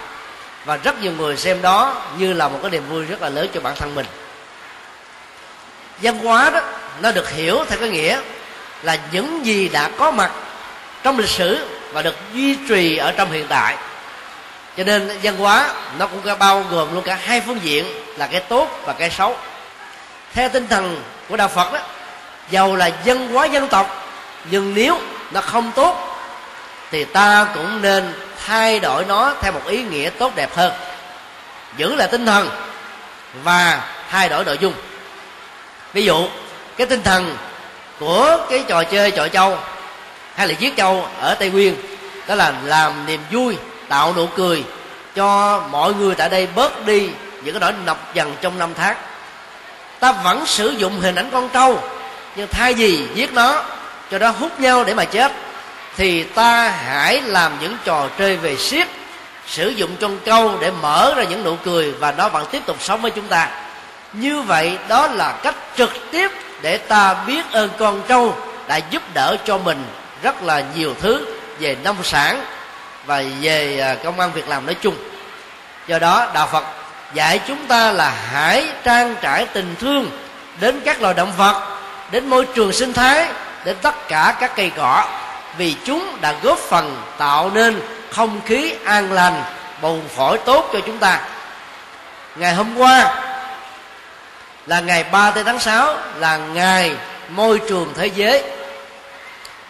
Và rất nhiều người xem đó như là một cái niềm vui rất là lớn cho bản thân mình. Văn hóa đó, nó được hiểu theo cái nghĩa là những gì đã có mặt trong lịch sử và được duy trì ở trong hiện tại. Cho nên văn hóa nó cũng có bao gồm luôn cả hai phương diện, là cái tốt và cái xấu. Theo tinh thần của đạo phật đó, giàu là dân hóa dân tộc, nhưng nếu nó không tốt, thì ta cũng nên thay đổi nó theo một ý nghĩa tốt đẹp hơn. Giữ lại tinh thần và thay đổi nội dung. Ví dụ, cái tinh thần của cái trò chơi trò châu hay là giết trâu ở tây nguyên. Đó là làm niềm vui, tạo nụ cười cho mọi người tại đây bớt đi những cái nỗi nọc dần trong năm tháng. Ta vẫn sử dụng hình ảnh con trâu nhưng thay vì giết nó, cho nó hút nhau để mà chết, thì ta hãy làm những trò chơi về siết sử dụng con câu để mở ra những nụ cười và nó vẫn tiếp tục sống với chúng ta. Như vậy, đó là cách trực tiếp để ta biết ơn con trâu đã giúp đỡ cho mình rất là nhiều thứ về nông sản và về à, công an việc làm nói chung. Do đó, đạo phật dạy chúng ta là hãy trang trải tình thương đến các loài động vật, đến môi trường sinh thái, đến tất cả các cây cỏ, vì chúng đã góp phần tạo nên không khí an lành bầu phổi tốt cho chúng ta. Ngày hôm qua là ngày 3 tháng 6 là ngày môi trường thế giới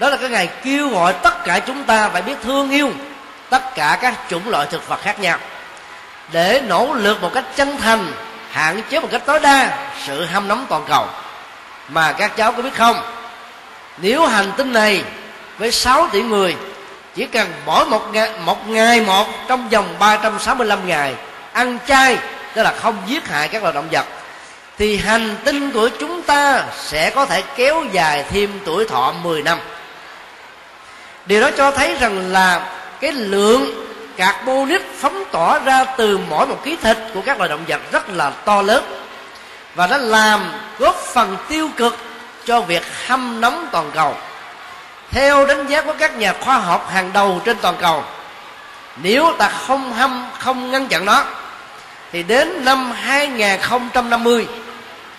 đó là cái ngày kêu gọi tất cả chúng ta phải biết thương yêu tất cả các chủng loại thực vật khác nhau. Để nỗ lực một cách chân thành hạn chế một cách tối đa sự hâm nóng toàn cầu. Mà các cháu có biết không? Nếu hành tinh này với 6 tỷ người chỉ cần mỗi một ngày, một ngày một trong vòng 365 ngày ăn chay tức là không giết hại các loài động vật thì hành tinh của chúng ta sẽ có thể kéo dài thêm tuổi thọ 10 năm điều đó cho thấy rằng là cái lượng carbonic phóng tỏa ra từ mỗi một ký thịt của các loài động vật rất là to lớn. Và nó làm góp phần tiêu cực cho việc hâm nóng toàn cầu. Theo đánh giá của các nhà khoa học hàng đầu trên toàn cầu, nếu ta không hâm, không ngăn chặn nó, thì đến năm 2050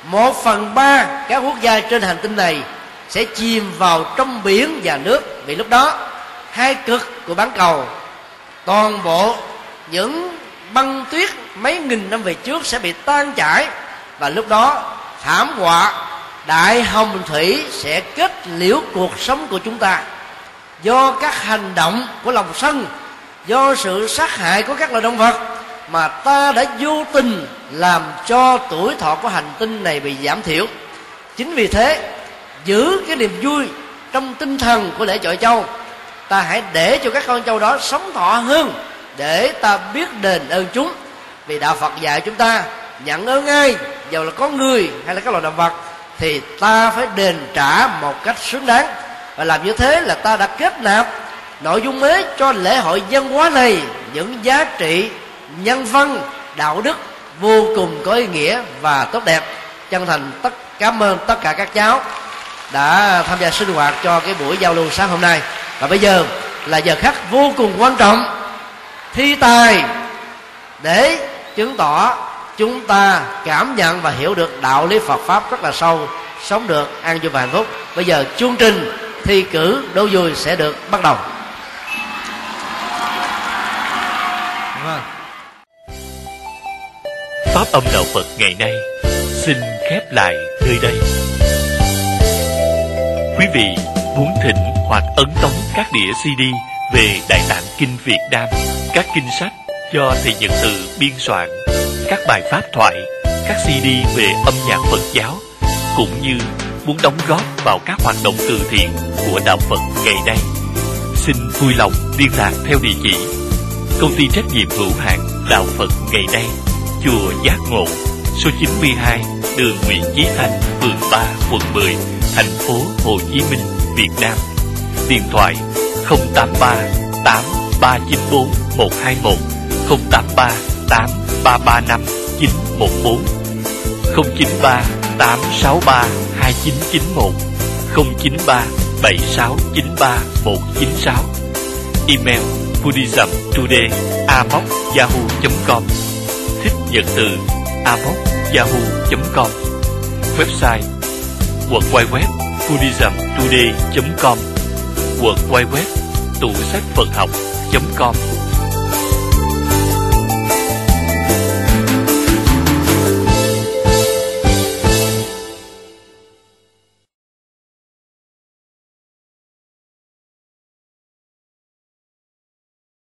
một phần ba các quốc gia trên hành tinh này sẽ chìm vào trong biển và nước. Vì lúc đó, hai cực của bán cầu, toàn bộ những băng tuyết mấy nghìn năm về trước sẽ bị tan chảy. Và lúc đó, thảm họa đại hồng thủy sẽ kết liễu cuộc sống của chúng ta. Do các hành động của lòng sân, do sự sát hại của các loài động vật mà ta đã vô tình làm cho tuổi thọ của hành tinh này bị giảm thiểu. Chính vì thế giữ cái niềm vui trong tinh thần của lễ chọi châu. Ta hãy để cho các con châu đó sống thọ hơn để ta biết đền ơn chúng. Vì đạo phật dạy chúng ta, nhận ơn ai dầu là có người hay là các loài động vật, thì ta phải đền trả một cách xứng đáng. Và làm như thế là ta đã kết nạp nội dung mới cho lễ hội văn hóa này, những giá trị, nhân văn, đạo đức vô cùng có ý nghĩa và tốt đẹp. Chân thành tất, cảm ơn tất cả các cháu đã tham gia sinh hoạt cho cái buổi giao lưu sáng hôm nay. Và bây giờ là giờ khắc vô cùng quan trọng thi tài để chứng tỏ chúng ta cảm nhận và hiểu được đạo lý Phật pháp rất là sâu sống được an vui và hạnh phúc. Bây giờ chương trình thi cử đố vui sẽ được bắt đầu. Vâng. Pháp âm Đạo Phật ngày nay xin khép lại nơi đây. Quý vị muốn thỉnh hoặc ấn tống các đĩa CD về Đại Tạng Kinh Việt Nam, các kinh sách do Thầy Nhật Từ biên soạn, các bài pháp thoại, các CD về âm nhạc Phật giáo, cũng như muốn đóng góp vào các hoạt động từ thiện của Đạo Phật ngày nay. Xin vui lòng liên lạc theo địa chỉ Công ty trách nhiệm hữu hạn Đạo Phật ngày nay Chùa Giác Ngộ Số 92 Đường Nguyễn Chí Thanh Phường 3 quận 10 Thành phố Hồ Chí Minh, Việt Nam. Điện thoại 083 8394 121 083 8335 914 093 863 2991 093 7693 196 Email buddhism today yahoo.com thích nhận từ yahoo.com website www buddhismtoday.com www tủ sách phật học.com